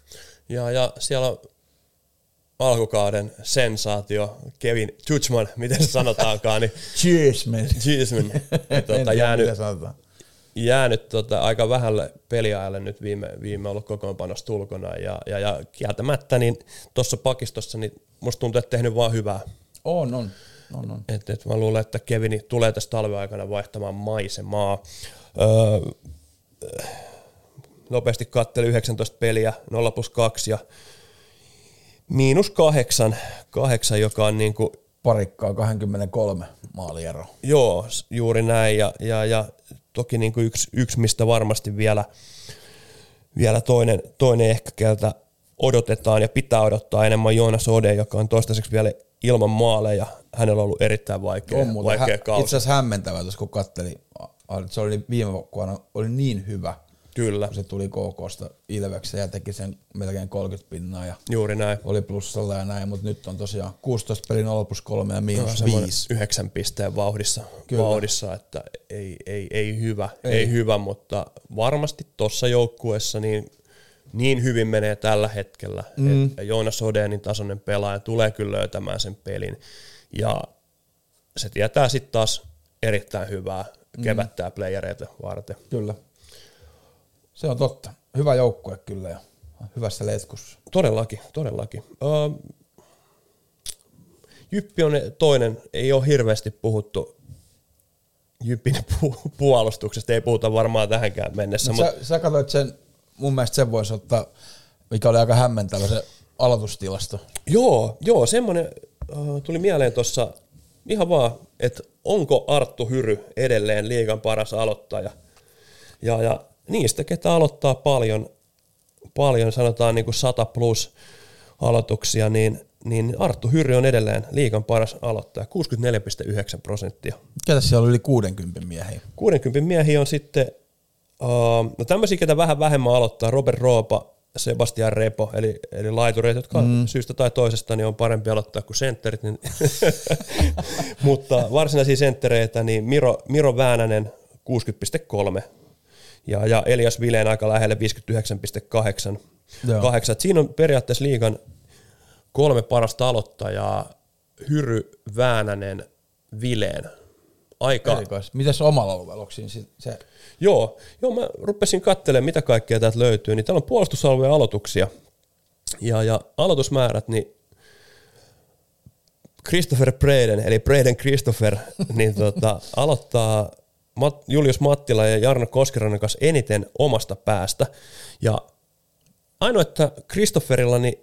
ja, ja siellä on alkukauden sensaatio, Kevin Tuchman, miten se sanotaankaan, niin Cheersman. Cheeseman, En tuota, jäänyt, jäänyt tota, aika vähälle peliajalle nyt viime, viime ollut kokoonpanosta ulkona ja, ja, ja kieltämättä niin tuossa pakistossa niin musta tuntuu, että tehnyt vaan hyvää. On, on. on, on. Et, et mä luulen, että Kevini tulee tässä talven aikana vaihtamaan maisemaa. Öö, nopeasti katteli 19 peliä, 0 plus 2 ja miinus kahdeksan, kahdeksan joka on niin kuin, Parikkaa 23 maaliero. joo, juuri näin ja, ja, ja toki niin kuin yksi, yksi, mistä varmasti vielä, vielä toinen, toinen ehkä keltä odotetaan ja pitää odottaa enemmän Joonas Ode, joka on toistaiseksi vielä ilman maaleja. Hänellä on ollut erittäin vaikea, On muuten vaikea hä- kausi. itse asiassa hämmentävää, tuossa kun katteli, se oli viime vuonna oli niin hyvä, Kyllä, kun se tuli KKsta Ilvekseen ja teki sen melkein 30 pinnaa ja juuri näin. oli plussalla ja näin, mutta nyt on tosiaan 16 peli 0 plus 3 ja No, miinus semmoinen 5. yhdeksän pisteen vauhdissa, Kyllä. vauhdissa että ei, ei, ei, hyvä, ei. Ei. ei hyvä, mutta varmasti tuossa joukkueessa niin, niin hyvin menee tällä hetkellä, mm. että Joonas Odenin tasoinen pelaaja tulee kyllä löytämään sen pelin ja se tietää sitten taas erittäin hyvää kevättää mm. playereita varten. Kyllä. Se on totta. Hyvä joukkue kyllä ja hyvässä letkussa. Todellakin, todellakin. Uh, Jyppi on toinen, ei ole hirveästi puhuttu Jyppin pu- puolustuksesta, ei puhuta varmaan tähänkään mennessä, Mut mutta sä, sä katsoit sen, mun mielestä sen voisi ottaa, mikä oli aika hämmentävä se aloitustilasto. joo, joo, semmoinen uh, tuli mieleen tuossa ihan vaan, että onko Arttu Hyry edelleen liigan paras aloittaja. Ja, ja niistä, ketä aloittaa paljon, paljon sanotaan niin kuin 100 plus aloituksia, niin, niin Arttu Hyry on edelleen liigan paras aloittaja, 64,9 prosenttia. Ketä siellä oli yli 60 miehiä? 60 miehiä on sitten, uh, no tämmöisiä, ketä vähän vähemmän aloittaa, Robert Roopa, Sebastian Repo, eli, eli laitureet, jotka mm. syystä tai toisesta niin on parempi aloittaa kuin sentterit, niin mutta varsinaisia senttereitä, niin Miro, Miro Väänänen 60,3 ja, ja Elias Vileen aika lähelle 59,8. Joo. Kahdeksan. Et Siinä on periaatteessa liigan kolme parasta aloittajaa, Hyry, Väänänen, Vileen. Aika, Erikois. Mites omalla alueella? Onko se, Joo, joo, mä rupesin katselemaan, mitä kaikkea täältä löytyy. Niin täällä on puolustusalueen aloituksia. Ja, ja aloitusmäärät, niin Christopher Breden, eli Breden Christopher, niin tota, aloittaa Mat, Julius Mattila ja Jarno Koskerainen kanssa eniten omasta päästä. Ja ainoa, että Christopherilla niin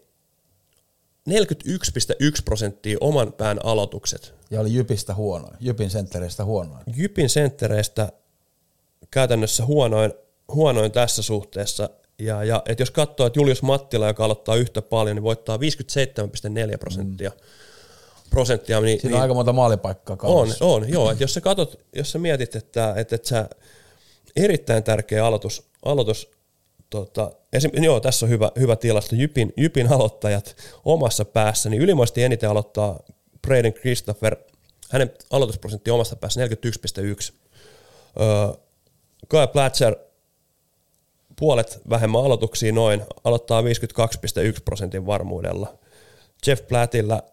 41,1 prosenttia oman pään aloitukset. ja oli Jypistä huonoin, Jypin senttereistä huonoin. Jypin senttereistä käytännössä huonoin, huonoin tässä suhteessa. Ja, ja et jos katsoo, että Julius Mattila, joka aloittaa yhtä paljon, niin voittaa 57,4 prosenttia. prosenttia niin, Siinä on aika monta maalipaikkaa on, kaudessa. on, joo. Et jos sä katot, jos sä mietit, että, että, että sä erittäin tärkeä aloitus, aloitus tota, esim, joo, tässä on hyvä, hyvä tilasto. Jypin, Jypin aloittajat omassa päässä, niin ylimaisesti eniten aloittaa Braden Christopher, hänen aloitusprosentti omasta päässä 41,1. Öö, Kai Platzer, puolet vähemmän aloituksia noin, aloittaa 52,1 prosentin varmuudella. Jeff Plattillä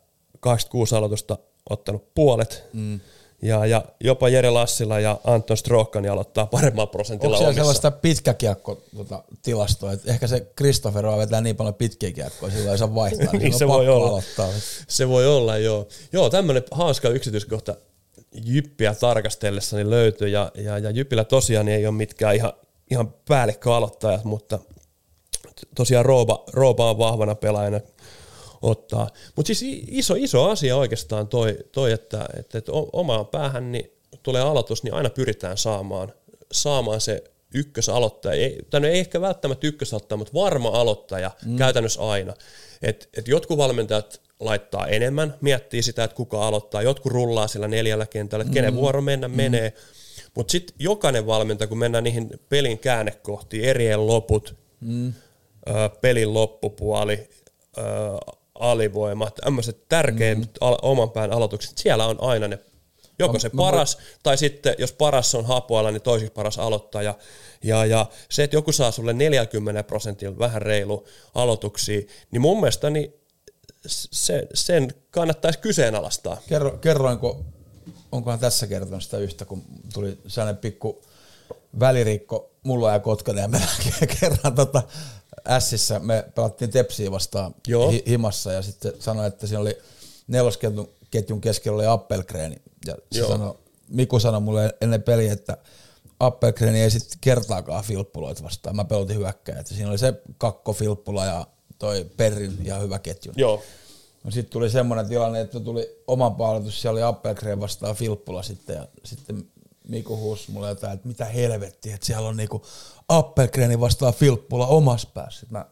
86 aloitusta ottanut puolet. Mm. Ja, ja jopa Jere Lassila ja Anton Strohkani aloittaa paremmalla prosentilla Onko siellä omissa. sellaista pitkäkiekko tota, tilastoa, että ehkä se Christopher vetää niin paljon pitkiä kiekkoja, sillä ei saa vaihtaa, niin, Niin on se voi olla. aloittaa. Se voi olla, joo. Joo, tämmöinen hauska yksityiskohta Jyppiä tarkastellessa niin löytyy, ja, ja, ja Jypillä tosiaan ei ole mitkään ihan, ihan päällikköaloittajat, mutta tosiaan Rooba, Rooba on vahvana pelaajana ottaa. Mutta siis iso, iso asia oikeastaan toi, toi että, että, että omaan päähän niin tulee aloitus, niin aina pyritään saamaan, saamaan se ykkösaloittaja, ei, tai no ei ehkä välttämättä ykkösaloittaja, mutta varma aloittaja mm. käytännössä aina. Et, et jotkut valmentajat laittaa enemmän, miettii sitä, että kuka aloittaa. Jotkut rullaa sillä neljällä kentällä, että kenen vuoro mennä mm. menee. Mutta sitten jokainen valmentaja, kun mennään niihin pelin käännekohtiin, erien loput, mm. ö, pelin loppupuoli, ö, alivoimat, tämmöiset tärkeimmät mm. al- oman pään aloitukset, siellä on aina ne Joko se paras, tai sitten jos paras on hapoilla, niin toiseksi paras aloittaja. Ja, ja se, että joku saa sulle 40 prosentilla vähän reilu aloituksia, niin mun mielestä niin se, sen kannattaisi kyseenalaistaa. Kerro, kerroinko, onkohan tässä kertonut sitä yhtä, kun tuli sellainen pikku välirikko mulla ja Kotkanen ja me kerran tota, Ässissä me pelattiin Tepsiä vastaan Joo. hi- himassa ja sitten sanoi, että siinä oli nelosketjun ketjun keskellä oli Appelgreeni ja se Joo. sanoi, Miku sanoi mulle ennen peliä, että Appelgreeni ei sitten kertaakaan filppuloita vastaan. Mä pelotin hyökkäjä, että siinä oli se kakko filppula ja toi Perrin ja hyvä ketju. Joo, No sitten tuli semmoinen tilanne, että tuli oma paaloitus, siellä oli Appelgren vastaan Filppula sitten ja sitten Miku huusi mulle jotain, että mitä helvettiä, että siellä on niinku Appelgreni vastaan Filppula omassa päässä. Sitten mä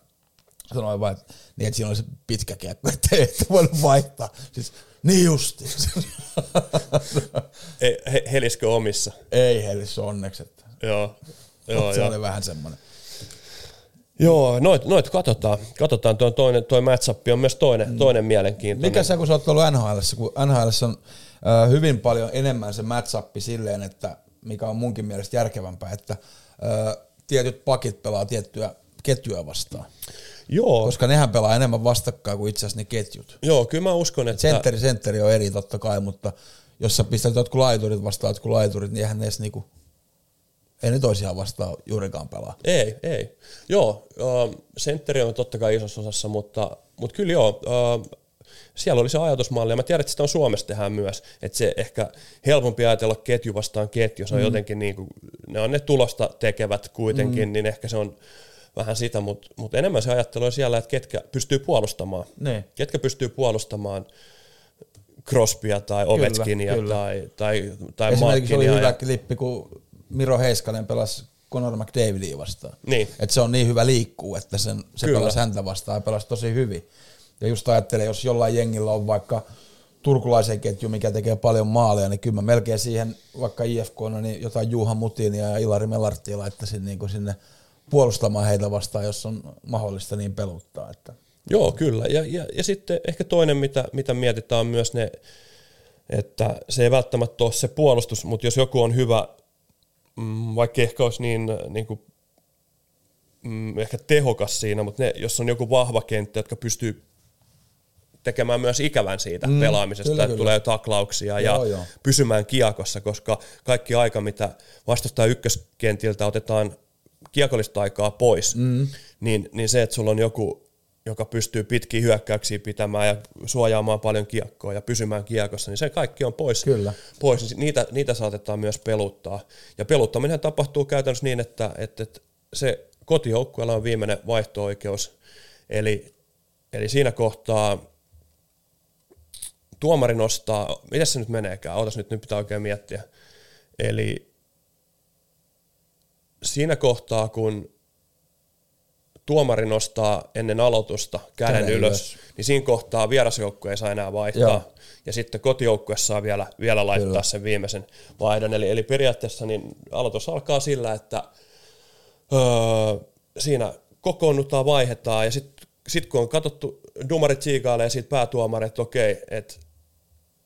sanoin vaan, että, niin, että siinä oli se pitkä kiekko, että ei ette voinut vaihtaa. Siis niin justi. Ei, he, heliskö omissa? ei Helis onneksi, että Joo, joo, se joo. oli vähän semmoinen. Joo, noit, noit katsotaan. Katsotaan, tuo, toinen, toi matchup on myös toinen, mm. toinen mielenkiintoinen. Mikä se, kun sä oot ollut NHL, kun NHL on äh, hyvin paljon enemmän se matchup silleen, että mikä on munkin mielestä järkevämpää, että äh, tietyt pakit pelaa tiettyä ketjua vastaan. Joo, Koska nehän pelaa enemmän vastakkain kuin itse asiassa ne ketjut. joo, kyllä mä uskon, että... Sentteri, sentteri on eri totta kai, mutta jos sä pistät jotkut laiturit vastaan jotkut laiturit, niin eihän ne edes niinku, ei ne toisiaan vastaan juurikaan pelaa. Ei, ei. Joo, äh, sentteri on totta kai isossa osassa, mutta, mutta kyllä joo, äh, siellä oli se ajatusmalli, ja mä tiedän, että sitä on Suomessa tehdään myös, että se ehkä helpompi ajatella ketju vastaan ketju, se on mm. jotenkin niin kuin, ne on ne tulosta tekevät kuitenkin, mm. niin ehkä se on vähän sitä, mutta, mutta enemmän se ajattelu on siellä, että ketkä pystyy puolustamaan. Ne. Ketkä pystyy puolustamaan Crosbya tai Ovechkinia kyllä. tai, tai, tai Esimerkiksi oli hyvä Ja, klippi, kun Miro Heiskanen pelasi Conor McDavidia vastaan. Niin. Et se on niin hyvä liikkuu, että sen, se Kyllä. pelasi häntä vastaan ja pelasi tosi hyvin. Ja just ajattelen, jos jollain jengillä on vaikka turkulaisen ketju, mikä tekee paljon maaleja, niin kyllä mä melkein siihen vaikka IFK, niin jotain Juha Mutinia ja Ilari Melartia laittaisin niin kuin sinne puolustamaan heitä vastaan, jos on mahdollista niin peluttaa. Että. Joo, kyllä. Ja, ja, ja sitten ehkä toinen, mitä, mitä mietitään, on myös ne, että se ei välttämättä ole se puolustus, mutta jos joku on hyvä, mm, vaikka ehkä olisi niin, niin kuin, mm, ehkä tehokas siinä, mutta ne, jos on joku vahva kenttä, jotka pystyy tekemään myös ikävän siitä mm, pelaamisesta, kyllä, että kyllä. tulee taklauksia ja Joo, joo. pysymään kiekossa, koska kaikki aika, mitä vastustaa ykköskentiltä otetaan kiekollista aikaa pois, mm. niin, niin se, että sulla on joku, joka pystyy pitkiä hyökkäyksiä pitämään ja suojaamaan paljon kiekkoa ja pysymään kiekossa, niin se kaikki on pois. Kyllä. pois niin niitä, niitä saatetaan myös peluttaa. Ja peluttaminen tapahtuu käytännössä niin, että, että, että se kotijoukkueella on viimeinen vaihto-oikeus, eli, eli siinä kohtaa tuomari nostaa, miten se nyt meneekään, ootas nyt, nyt pitää oikein miettiä. Eli siinä kohtaa, kun tuomari nostaa ennen aloitusta käden, Käden ylös, ylös. niin siinä kohtaa vierasjoukkue ei saa enää vaihtaa. Joo. Ja sitten kotijoukkue saa vielä, vielä laittaa Kyllä. sen viimeisen vaihdon. Eli, eli periaatteessa niin aloitus alkaa sillä, että öö, siinä kokoonnutaan, vaihdetaan ja sitten sit kun on katsottu, dumarit siikailee siitä päätuomari, että okei, että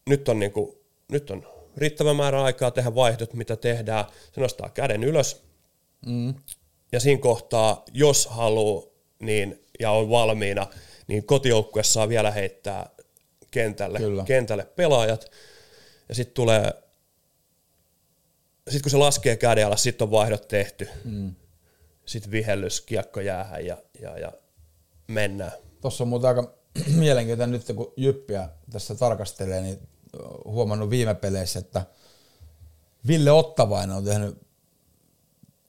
nyt on, niinku, nyt on riittävä määrä aikaa tehdä vaihdot, mitä tehdään. Se nostaa käden ylös. Mm. Ja siinä kohtaa, jos haluaa niin, ja on valmiina, niin kotijoukkue saa vielä heittää kentälle, Kyllä. kentälle pelaajat. Ja sitten tulee, sitten kun se laskee käden alas, sitten on vaihdot tehty. Mm. Sitten vihellys, kiekko jäähän ja, ja, ja mennään. Tuossa on muuten aika mielenkiintoinen nyt, kun Jyppiä tässä tarkastelee, niin huomannut viime peleissä, että Ville Ottavainen on tehnyt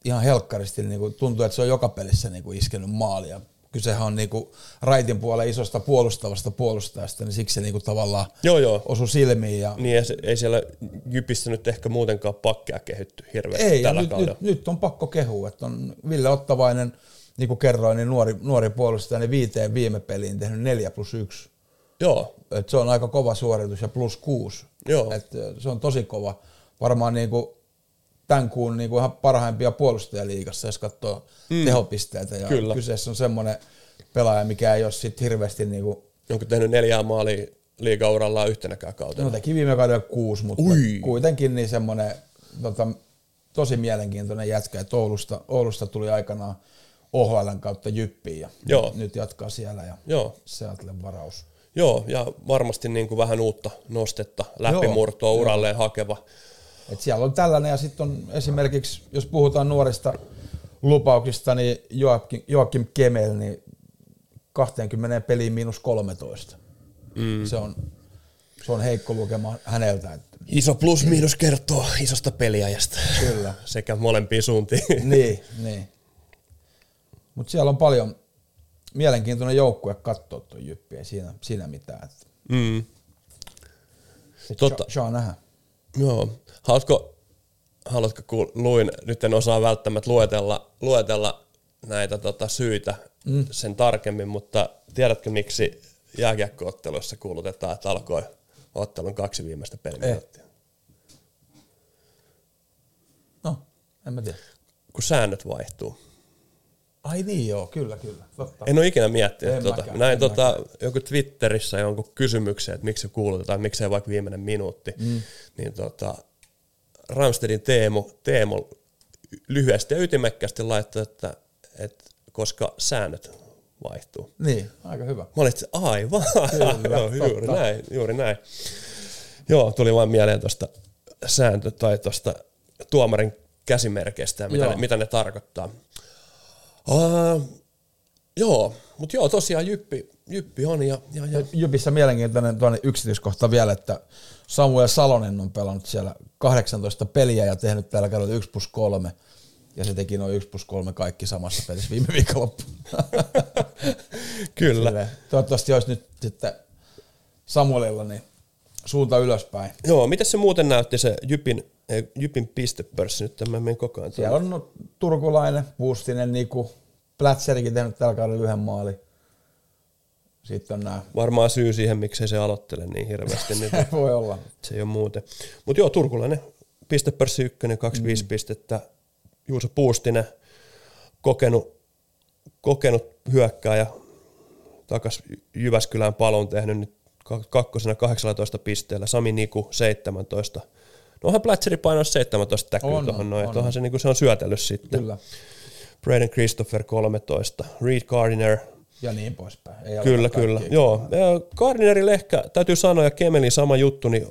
ihan helkkaristi, niin kuin tuntuu, että se on joka pelissä niin kuin iskenyt maalia. Kysehän on niin kuin raitin puolella isosta puolustavasta puolustajasta, niin siksi se niin kuin tavallaan Joo, joo. osui silmiin. Ja Niin ei, se- ei siellä Jypissä nyt ehkä muutenkaan pakkeja kehitty hirveästi Ei, ja tällä nyt, kaudella. nyt, nyt, on pakko kehua, että on Ville Ottavainen, niin kuin kerroin, niin nuori, nuori puolustaja, niin viiteen viime peliin tehnyt 4 plus 1 Joo, Et se on aika kova suoritus ja plus kuusi. Joo. Et se on tosi kova. Varmaan niinku tämän kuun niinku ihan parhaimpia puolustajaliigassa, jos katsoo mm. tehopisteitä. Ja Kyllä. kyseessä on semmoinen pelaaja, mikä ei ole sit hirveästi niinku, onko tehnyt neljää maalia liigaurallaan yhtenäkään kautena? no teki viime kaudella kuusi, mutta Ui. kuitenkin niin semmoinen tota, tosi mielenkiintoinen jätkä, että Oulusta, Oulusta tuli aikanaan OHLn kautta Jyppiin ja Joo. nyt jatkaa siellä ja Joo. Seattle varaus. Joo, ja varmasti niin kuin vähän uutta nostetta, läpimurtoa Joo, uralleen hakeva. Et siellä on tällainen ja sitten on esimerkiksi, jos puhutaan nuorista lupauksista, niin Joakim, Joakim Kemel, niin 20 peliin miinus 13. Mm. Se, on, se on heikko lukema häneltä. Iso plus-miinus kertoo isosta peliajasta. kyllä. Sekä molempiin suuntiin. niin, niin. Mutta siellä on paljon mielenkiintoinen joukkue katsoa tuon Jyppi, ei siinä, siinä mitään. Mm. Totta. Saa, saa nähdä. Joo. Haluatko, haluatko kuul, luin, nyt en osaa välttämättä luetella, luetella näitä tota, syitä mm. sen tarkemmin, mutta tiedätkö miksi jääkiekkootteluissa kuulutetaan, että alkoi ottelun kaksi viimeistä peliminuuttia? No, en mä tiedä. Kun säännöt vaihtuu. Ai niin joo, kyllä, kyllä. Totta. En ole ikinä miettinyt En tota. mäkään, Näin en tota, joku Twitterissä jonkun kysymyksen, että miksi se kuulutetaan, miksei vaikka viimeinen minuutti. Mm. Niin tota, Ramstedin Teemu, Teemu lyhyesti ja ytimekkäästi laittoi, että, että koska säännöt vaihtuu. Niin, aika hyvä. Mä olin, että aivan, Kyllä, Joo, juuri näin, juuri näin. Joo, tuli vain mieleen tuosta sääntö tai tuosta tuomarin käsimerkeistä ja mitä, Joo. ne, mitä ne tarkoittaa. Uh, joo, mutta joo, tosiaan Jyppi, Jyppi on ja, ja, ja Jypissä mielenkiintoinen tuonne yksityiskohta vielä, että Samuel Salonen on pelannut siellä 18 peliä ja tehnyt tällä kaudella 1 plus 3. Ja se teki noin 1 plus 3 kaikki samassa pelissä viime viikonloppuna. kyllä. Silleen, Toivottavasti olisi nyt sitten Samuelilla niin suunta ylöspäin. Joo, miten se muuten näytti se Jypin, eh, Jypin pistepörssi nyt, mä menen koko ajan. Siellä on no, turkulainen, Puustinen, Niku, Plätserikin tehnyt tällä kaudella yhden maali. Sitten on nämä, Varmaan syy siihen, miksei se aloittele niin hirveästi nyt. voi olla. Se ei ole muuten. Mutta joo, turkulainen pistepörssi ykkönen, 25 mm. pistettä. Juuso Puustinen, kokenut, kokenut hyökkääjä, takas Jyväskylään palon tehnyt nyt kak- kakkosena 18 pisteellä, Sami Niku 17. No onhan Plätseri painoi 17 täkyä On, tuohon noin, onhan se, niinku, se on syötellyt sitten. Kyllä. Braden Christopher 13, Reed Gardiner Ja niin poispäin. Ei Kyllä, kyllä. kaikkia. Joo. Ja Gardnerilla ehkä, täytyy sanoa, ja Kemelin sama juttu, niin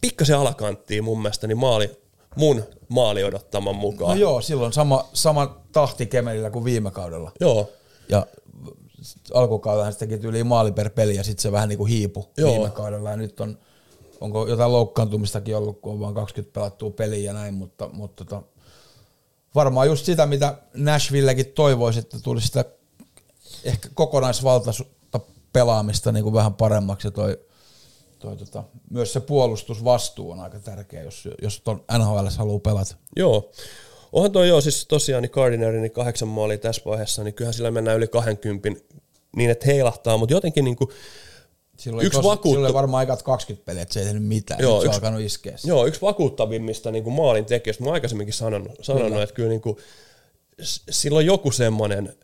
pikkasen alakanttiin mun mielestä, niin maali, mun maali odottaman No mukaan. joo, silloin sama, sama tahti Kemelillä kuin viime kaudella. Joo. Ja alkukaudella se teki yli maali per peli ja sitten se vähän niin kuin hiipu Joo. viime kaudella. Ja nyt on, onko jotain loukkaantumistakin ollut, kun on vain 20 pelattua peliä ja näin, mutta, mutta tota, varmaan just sitä, mitä Nashvillekin toivoisi, että tulisi sitä ehkä kokonaisvaltaisuutta pelaamista niin kuin vähän paremmaksi ja toi, toi tota, myös se puolustusvastuu on aika tärkeä, jos, jos ton NHL haluaa pelata. Joo. Onhan toi joo, siis tosiaan niin Gardiner, niin kahdeksan maalia tässä vaiheessa, niin kyllähän sillä mennään yli 20 niin, että heilahtaa, mutta jotenkin niin kuin, Silloin Yksi yksi vakuuttu- Silloin varmaan aikat 20 peliä, että se ei tehnyt mitään. Joo, se on yksi- alkanut iskeä. Joo, yksi vakuuttavimmista niin kuin maalin tekijöistä. Mä oon aikaisemminkin sanonut, sanonut Kyllä. että kyllä niin kuin, sillä on joku semmoinen,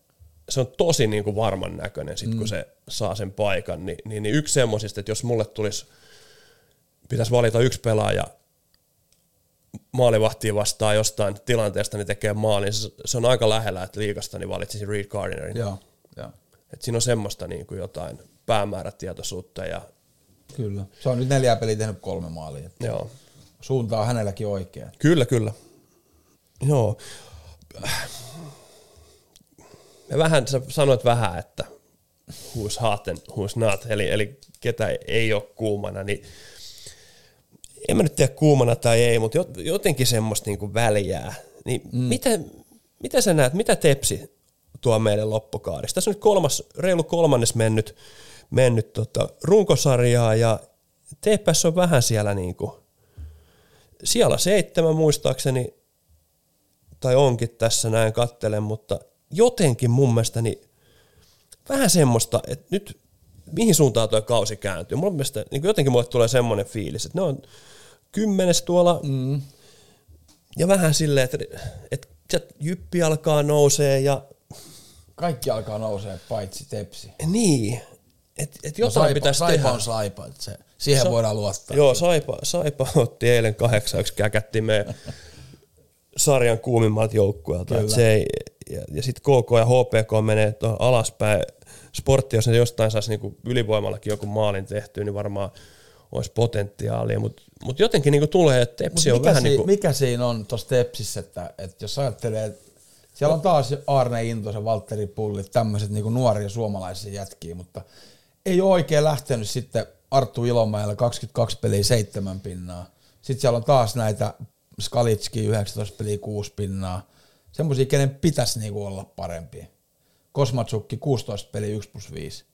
se on tosi niin kuin varman näköinen, sit, mm. kun se saa sen paikan. Niin, niin, niin yksi semmoisista, että jos mulle tulisi, pitäisi valita yksi pelaaja maalivahtia vastaan jostain tilanteesta, niin tekee maalin. Se, se on aika lähellä, että liikasta niin valitsisin Reed Gardinerin. Joo, joo, Et siinä on semmoista niin kuin jotain päämäärätietoisuutta ja kyllä. Se on nyt neljä peliä tehnyt kolme maalia. joo. Suunta on hänelläkin oikea. Kyllä, kyllä. Joo. Ja vähän, sä sanoit vähän, että who's hot and who's not, eli, eli ketä ei ole kuumana, niin en mä nyt tiedä kuumana tai ei, mutta jot- jotenkin semmoista niinku väliää. Niin mm. mitä, mitä sä näet, mitä Tepsi tuo meille loppukaudesta? Tässä on nyt kolmas, reilu kolmannes mennyt, mennyt tota runkosarjaa ja TPS on vähän siellä niinku, siellä seitsemän muistaakseni, tai onkin tässä näin kattelen, mutta jotenkin mun mielestä niin vähän semmoista, että nyt mihin suuntaan tuo kausi kääntyy. Mulla mielestä niin jotenkin mulle tulee semmoinen fiilis, että ne on kymmenes tuolla mm. ja vähän silleen, että, että jyppi alkaa nousee ja Kaikki alkaa nousee, paitsi tepsi. niin, että et No jotain saipa, pitäisi saipa tehdä. on saipa, että se, siihen Sa- voidaan luottaa. Joo, Saipa, Saipa otti eilen kahdeksaksi käkätti meidän sarjan kuumimmat joukkueelta. Et Se ei, ja, ja sitten KK ja HPK menee tuohon alaspäin. Sportti, jos ne jostain saisi niinku ylivoimallakin joku maalin tehtyä, niin varmaan olisi potentiaalia. Mutta mut jotenkin niinku tulee, että Mut Tepsi on mikä, vähän si- niinku... mikä siinä on tuossa Tepsissä, että, että jos ajattelee, että siellä on taas Arne Intosen, Valtteri Pulli, tämmöiset niinku nuoria suomalaisia jätkiä, mutta ei ole oikein lähtenyt sitten Arttu Ilomäellä 22 peliä 7 pinnaa. Sitten siellä on taas näitä Skalitski 19 peliä 6 pinnaa. Semmoisia, kenen pitäisi niinku olla parempia. Kosmatsukki 16 peliä 1 plus 5.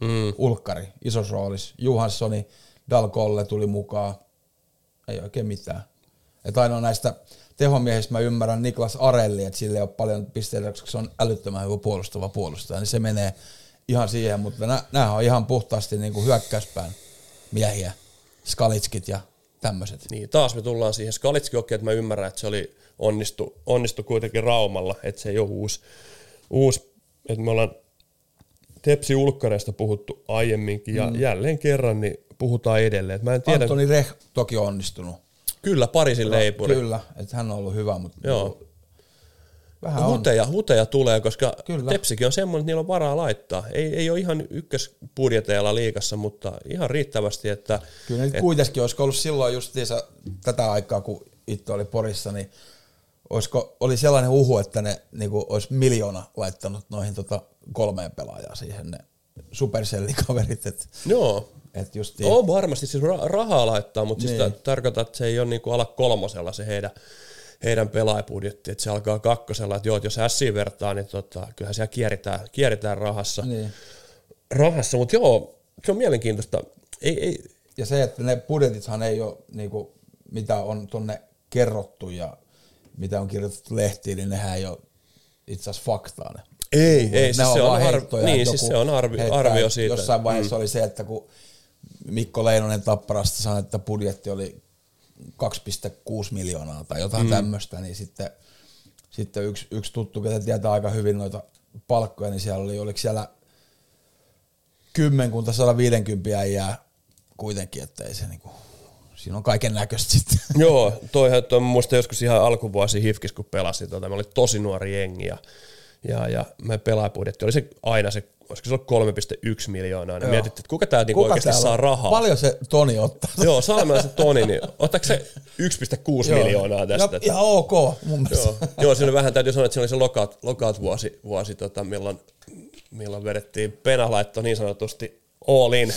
Mm, Ulkkari, isossa roolissa. Johanssoni, Dalkolle tuli mukaan. Ei oikein mitään. Et ainoa näistä tehomiehistä mä ymmärrän Niklas Arelli, että sille ei ole paljon pisteitä, koska se on älyttömän hyvä puolustava puolustaja, niin se menee ihan siihen, mutta nä, nämä on ihan puhtaasti niin kuin hyökkäyspään miehiä, skalitskit ja tämmöiset. niin, taas me tullaan siihen. Skalitski okei, että mä ymmärrän, että se oli onnistu, onnistu kuitenkin Raumalla, että se ei ole uusi, uusi että me ollaan Tepsi ulkkareista puhuttu aiemminkin ja jälleen kerran niin puhutaan edelleen. Mä en tiedä, Antoni Reh toki on onnistunut. kyllä Pariisin leipuri. Kyllä, että hän on ollut hyvä, mutta Joo. Vähän on. Huteja, huteja tulee, koska Kyllä. Tepsikin on semmoinen, että niillä on varaa laittaa. Ei, ei ole ihan ykkösbudjeteilla liikassa, mutta ihan riittävästi, että Kyllä nyt kuitenkin, olisiko ollut silloin justiinsa tätä aikaa, kun itse oli Porissa, niin olisiko, oli sellainen uhu, että ne niin kuin, olisi miljoona laittanut noihin tota, kolmeen pelaajaan siihen ne supercellikaverit, että joo, et justiin, on varmasti siis ra- rahaa laittaa, mutta siis Niin. niin. tarkoittaa, että se ei ole niinku ala kolmosella se heidän, heidän pelaajabudjetti, että se alkaa kakkosella, että joo, että jos S vertaa, niin tota, kyllähän siellä kierritään, kierritään rahassa, niin. rahassa mutta joo, se on mielenkiintoista. Ei, ei, Ja se, että ne budjetithan ei ole, niin kuin, mitä on tonne kerrottu ja mitä on kirjoitettu lehtiin, niin nehän ei ole itse asiassa faktaa ne. ei, ei Ne siis se on, vaan arv- heittoja, niin, siis se on arvi, heittää, arvio siitä. Jossain vaiheessa mm. oli se, että kun Mikko Leinonen Tapparasta sanoi, että budjetti oli 2,6 miljoonaa tai jotain mm. tämmöistä, niin sitten, sitten yksi, yksi tuttu, ketä tietää aika hyvin noita palkkoja, niin siellä oli, oliko siellä kymmenkunta 150 äijää kuitenkin, että ei se niinku, siinä on kaiken näköistä sitten. Joo, toi, toi mä muistan joskus ihan alkuvuosi Hifkis, kun pelasin, tota, me oli tosi nuori jengi ja, ja, ja meidän pelaajapudjetti oli se aina se, olisiko se ollut 3,1 miljoonaa, niin mietittiin, että kuka tää niinku oikeasti täällä saa on? rahaa. Paljon se Toni ottaa? Joo, Salmelaisen Toni, niin ottaako se 1,6 Joo. miljoonaa tästä? Ja, ihan ok mun mielestä. Joo, joo siinä vähän täytyy sanoa, että siinä oli se lockout, lockout vuosi, vuosi tota, milloin, milloin vedettiin Pena laitto niin sanotusti all in,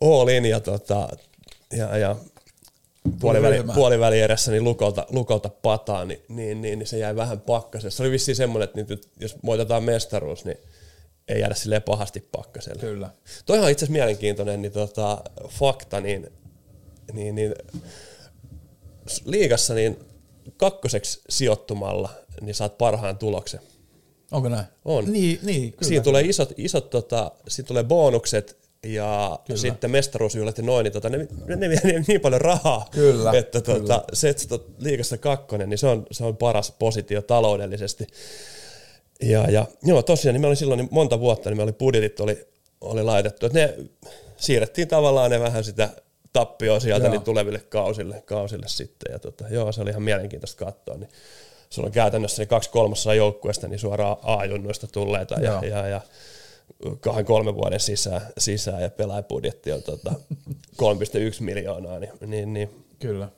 all in ja, tota, ja, ja puoliväli, puoliväli edessä niin lukolta, lukolta pataan, niin, niin, niin, niin, se jäi vähän pakkaselle. Se oli vissiin semmoinen, että nyt, jos voitetaan mestaruus, niin ei jäädä silleen pahasti pakkaselle. Kyllä. Toihan on itse asiassa mielenkiintoinen niin tota, fakta, niin, niin, niin liigassa niin kakkoseksi sijoittumalla niin saat parhaan tuloksen. Onko näin? On. Niin, niin kyllä. Siinä tulee isot, isot tota, siinä tulee bonukset ja Kyllä. sitten mestaruusjuhlat ja noin, niin tota, ne, ne, ne vie niin, niin paljon rahaa, Kyllä, että tota, se, että sä oot liigassa kakkonen, niin se on, se on paras positio taloudellisesti. Ja, ja joo, tosiaan, niin me oli silloin niin monta vuotta, niin me oli budjetit oli, oli laitettu, että ne siirrettiin tavallaan ne vähän sitä tappioa sieltä Joo. niin tuleville kausille, kausille sitten. Ja tota, joo, se oli ihan mielenkiintoista katsoa. Niin sulla on käytännössä niin kaksi kolmasosaa joukkueesta niin suoraan A-junnoista tulleita ja, Joo. ja, ja kahden kolmen vuoden sisään, sisään ja pelaajabudjetti on tota 3,1 miljoonaa, niin, niin, niin Kyllä.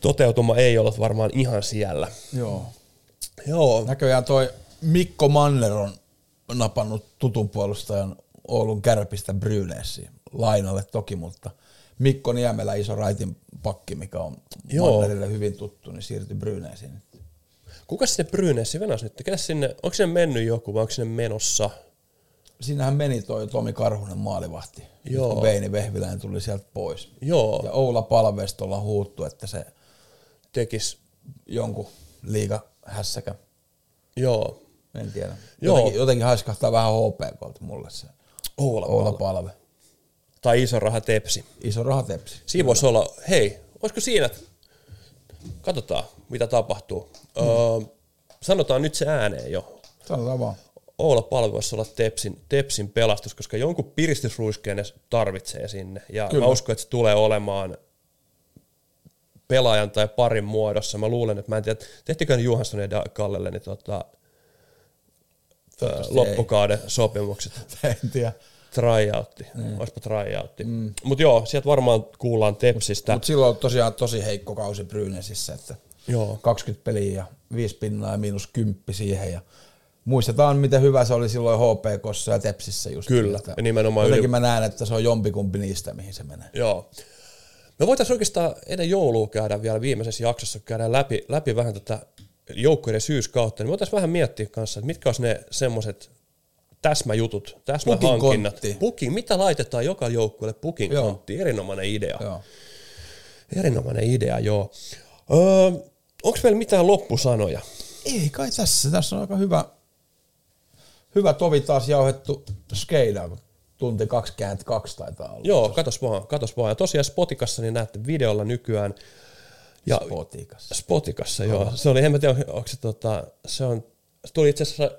toteutuma ei ollut varmaan ihan siellä. Joo. Joo, Näköjään toi Mikko Manner on napannut tutun puolustajan Oulun kärpistä Brynesiin. Lainalle toki, mutta Mikko Niemelä, iso raitin pakki, mikä on Joo. Mannerille hyvin tuttu, niin siirtyi Brynesiin. Kuka sinne Brynäsi venas nyt? Ketä sinne, onko sinne mennyt joku vai onko sinne menossa? Siinähän meni toi Tomi Karhunen maalivahti. Joo. Kun Veini Vehviläinen tuli sieltä pois. Joo, Ja Oula Palvestolla huuttu, että se tekis. jonkun liiga hässäkä. Joo, En tiedä. Joo. Jotenkin, jotenkin haiskahtaa vähän HPKlta mulle se Oula, Oula Oula. Palve. Tai iso raha tepsi. Iso rahatepsi. Siinä voisi olla, hei, olisiko siinä, katsotaan mitä tapahtuu. Mm. Öö, sanotaan nyt se ääneen jo. Sanotaan vaan. Oula Palve voisi olla Tepsin, Tepsin pelastus, koska jonkun piristysruiskeen ne tarvitsee sinne. Ja Kyllä. mä uskon, että se tulee olemaan pelaajan tai parin muodossa. Mä luulen, että mä en tiedä, tehtikö ne Johansson ja Kallelle niin tota, öö, loppukauden sopimukset. En tiedä. Tryoutti, mm. olisipa tryoutti. Mm. Mutta joo, sieltä varmaan kuullaan Tepsistä. Mutta silloin on tosiaan tosi heikko kausi Brynesissä, että Joo. 20 peliä ja 5 pinnaa ja miinus 10 siihen. Ja muistetaan, miten hyvä se oli silloin HPKssa ja Tepsissä just. Kyllä, Että ja nimenomaan Jotenkin yli- mä näen, että se on jompikumpi niistä, mihin se menee. Joo. Me voitaisiin oikeastaan ennen joulua käydä vielä viimeisessä jaksossa, käydä läpi, läpi vähän tätä joukkueiden syyskautta, niin voitaisiin vähän miettiä kanssa, että mitkä olisi ne semmoiset täsmäjutut, täsmähankinnat. Pukin mitä laitetaan joka joukkueelle pukin Joo. kontti, erinomainen idea. Joo. Erinomainen idea, joo. Öö, Onko meillä mitään loppusanoja? Ei kai tässä. Tässä on aika hyvä, hyvä tovi taas jauhettu skeida, kun tunti 22 taitaa olla. Joo, katos vaan, katos vaan. Ja tosiaan Spotikassa niin näette videolla nykyään. Ja Spotikassa. Spotikassa, joo. Se oli, en mä tiedä, onko se tota, se on, se tuli itse asiassa,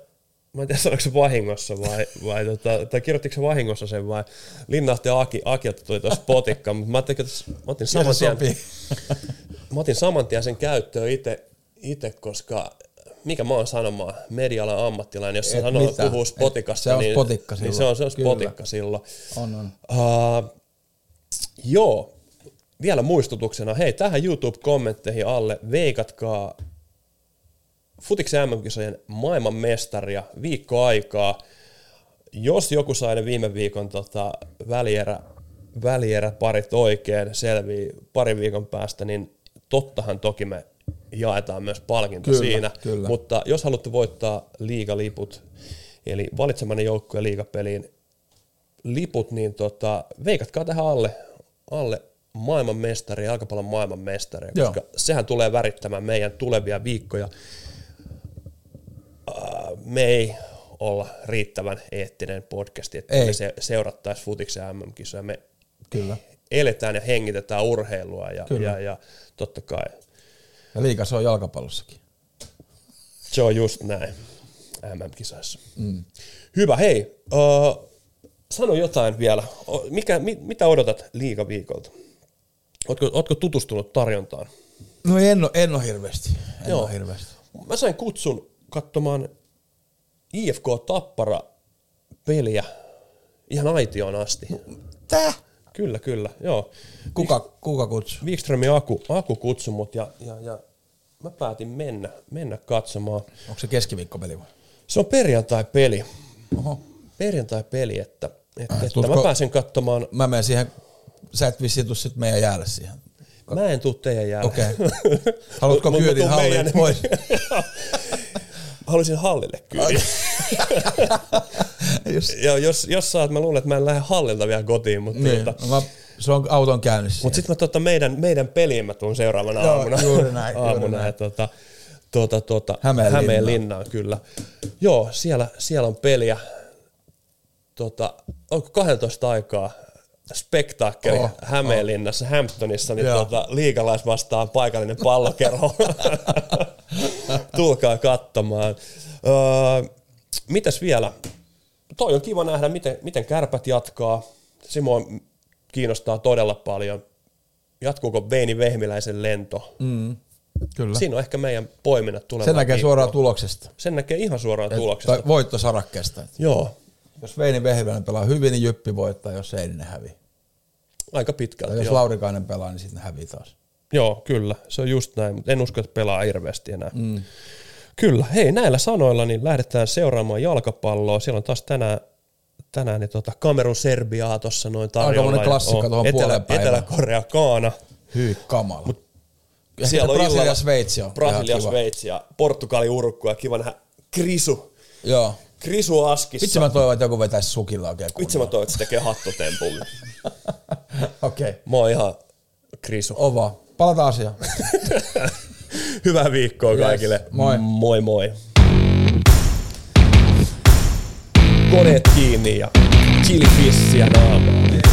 mä en tiedä sanoiko se vahingossa vai, vai tota, tai kirjoittiko se vahingossa sen vai Linnahti ja Aki, Akilta tuli tuossa Spotikka, mutta mä, ajattelin, että mä otin saman tien, mä otin saman tien sen käyttöön itse, itse, koska mikä mä oon sanomaan, media-alan ammattilainen, jos Et sanoo, mitään. puhuu Spotikasta, niin, Spotikka niin se on, se on. Spotikka silloin. On, on. Uh, joo, vielä muistutuksena, hei, tähän YouTube-kommentteihin alle veikatkaa Futiksen MM-kisojen maailmanmestaria viikko aikaa. Jos joku sai ne viime viikon tota, välierä, välierä parit oikein selvii parin viikon päästä, niin tottahan toki me jaetaan myös palkinto Kyllä, siinä. kyllä. Mutta jos haluatte voittaa liigaliput, eli valitsemanne joukkueen liigapeliin liput, niin tota, veikatkaa tähän alle, alle maailmanmestari, jalkapallon maailmanmestari, Joo. koska sehän tulee värittämään meidän tulevia viikkoja. Äh, Me ei olla riittävän eettinen podcasti, että Ei. me se, seurattaisiin futiksen MM-kisoja. Me Kyllä. eletään ja hengitetään urheilua ja, Kyllä. ja, ja totta kai Ja liika se on jalkapallossakin. se on just näin MM-kisoissa. Mm. Hyvä, hei, uh, sano jotain vielä. Mikä, mi, mitä odotat liigaviikolta? Ootko, ootko tutustunut tarjontaan? No en ole, en ole hirveästi. En Joo. ole hirveästi. Mä sain kutsun katsomaan IFK Tappara peliä ihan aitioon asti. Tää? Kyllä, kyllä, joo. Kuka, kuka kutsuu? Wikströmin Aku, Aku kutsui mut ja, ja, ja mä päätin mennä, mennä katsomaan. Onko se keskiviikkopeli vai? Se on perjantai-peli. Oho. Perjantai-peli, että, että, että Tuutko- mä pääsen katsomaan. Mä menen siihen, sä et vissiin tuu sit meidän jäädä siihen. Mä en tuu teidän jäälle. Okei. Haluatko mut mä kyydin meidän- pois? Haluaisin hallille kyydin. Just. ja jos, jos saat, mä luulen, että mä en lähde hallilta vielä kotiin, mutta Niin, no mä, se on auton käynnissä. Mutta sitten mä tota meidän, meidän peliin mä tuun seuraavana Joo, aamuna. juuri näin, juuri aamuna näin. ja tota, tota, tota, Hämeenlinnaan. Hämeenlinnaan, kyllä. Joo, siellä, siellä on peliä. Tota, onko 12 aikaa spektaakkeli Oh, oh, Hämeenlinnassa, oh. Hamptonissa, niin Joo. tota, liikalais vastaan paikallinen pallokerho. Tulkaa katsomaan. Öö, mitäs vielä? Toi on kiva nähdä, miten, miten kärpät jatkaa. Simo kiinnostaa todella paljon. Jatkuuko Veini Vehmiläisen lento? Mm, kyllä. Siinä on ehkä meidän poiminnat tulevaan Sen näkee viikkoon. suoraan tuloksesta. Sen näkee ihan suoraan tuloksesta. Tai voittosarakkeesta. Joo, Jos Veini Vehviläinen pelaa hyvin, niin Jyppi voittaa, jos ei, niin ne hävii. Aika Tai pitkälti. jos Joo. Laurikainen pelaa, niin sitten hävii taas. joo, kyllä. Se on just näin, mutta en usko, että pelaa hirveästi enää. Mm. Kyllä. Hei, näillä sanoilla niin lähdetään seuraamaan jalkapalloa. Siellä on taas tänään tänään niin tota, Kamerun Serbiaa tuossa noin tarjolla. Aikamoinen ja klassikko on tuohon Etelä. Etelä-Korea, Kaana. Hyi kamala. Mut Ehkä siellä on Brasilia Sveitsi on. Brasilia. Sveitsi ja Portugali, Uruguay. Kiva nähdä Krisu. Joo. Krisu Askissa. Vitsi mä toivon, että joku vetäisi sukilla oikein Vitsi mä toivon, että se tekee hattutempun. Okei. Okay. Mä oon ihan Krisu. Ova. Palataan asiaan. Hyvää viikkoa Yes. kaikille. Moi. Moi moi. Koneet kiinni ja chilifissiä naamaa.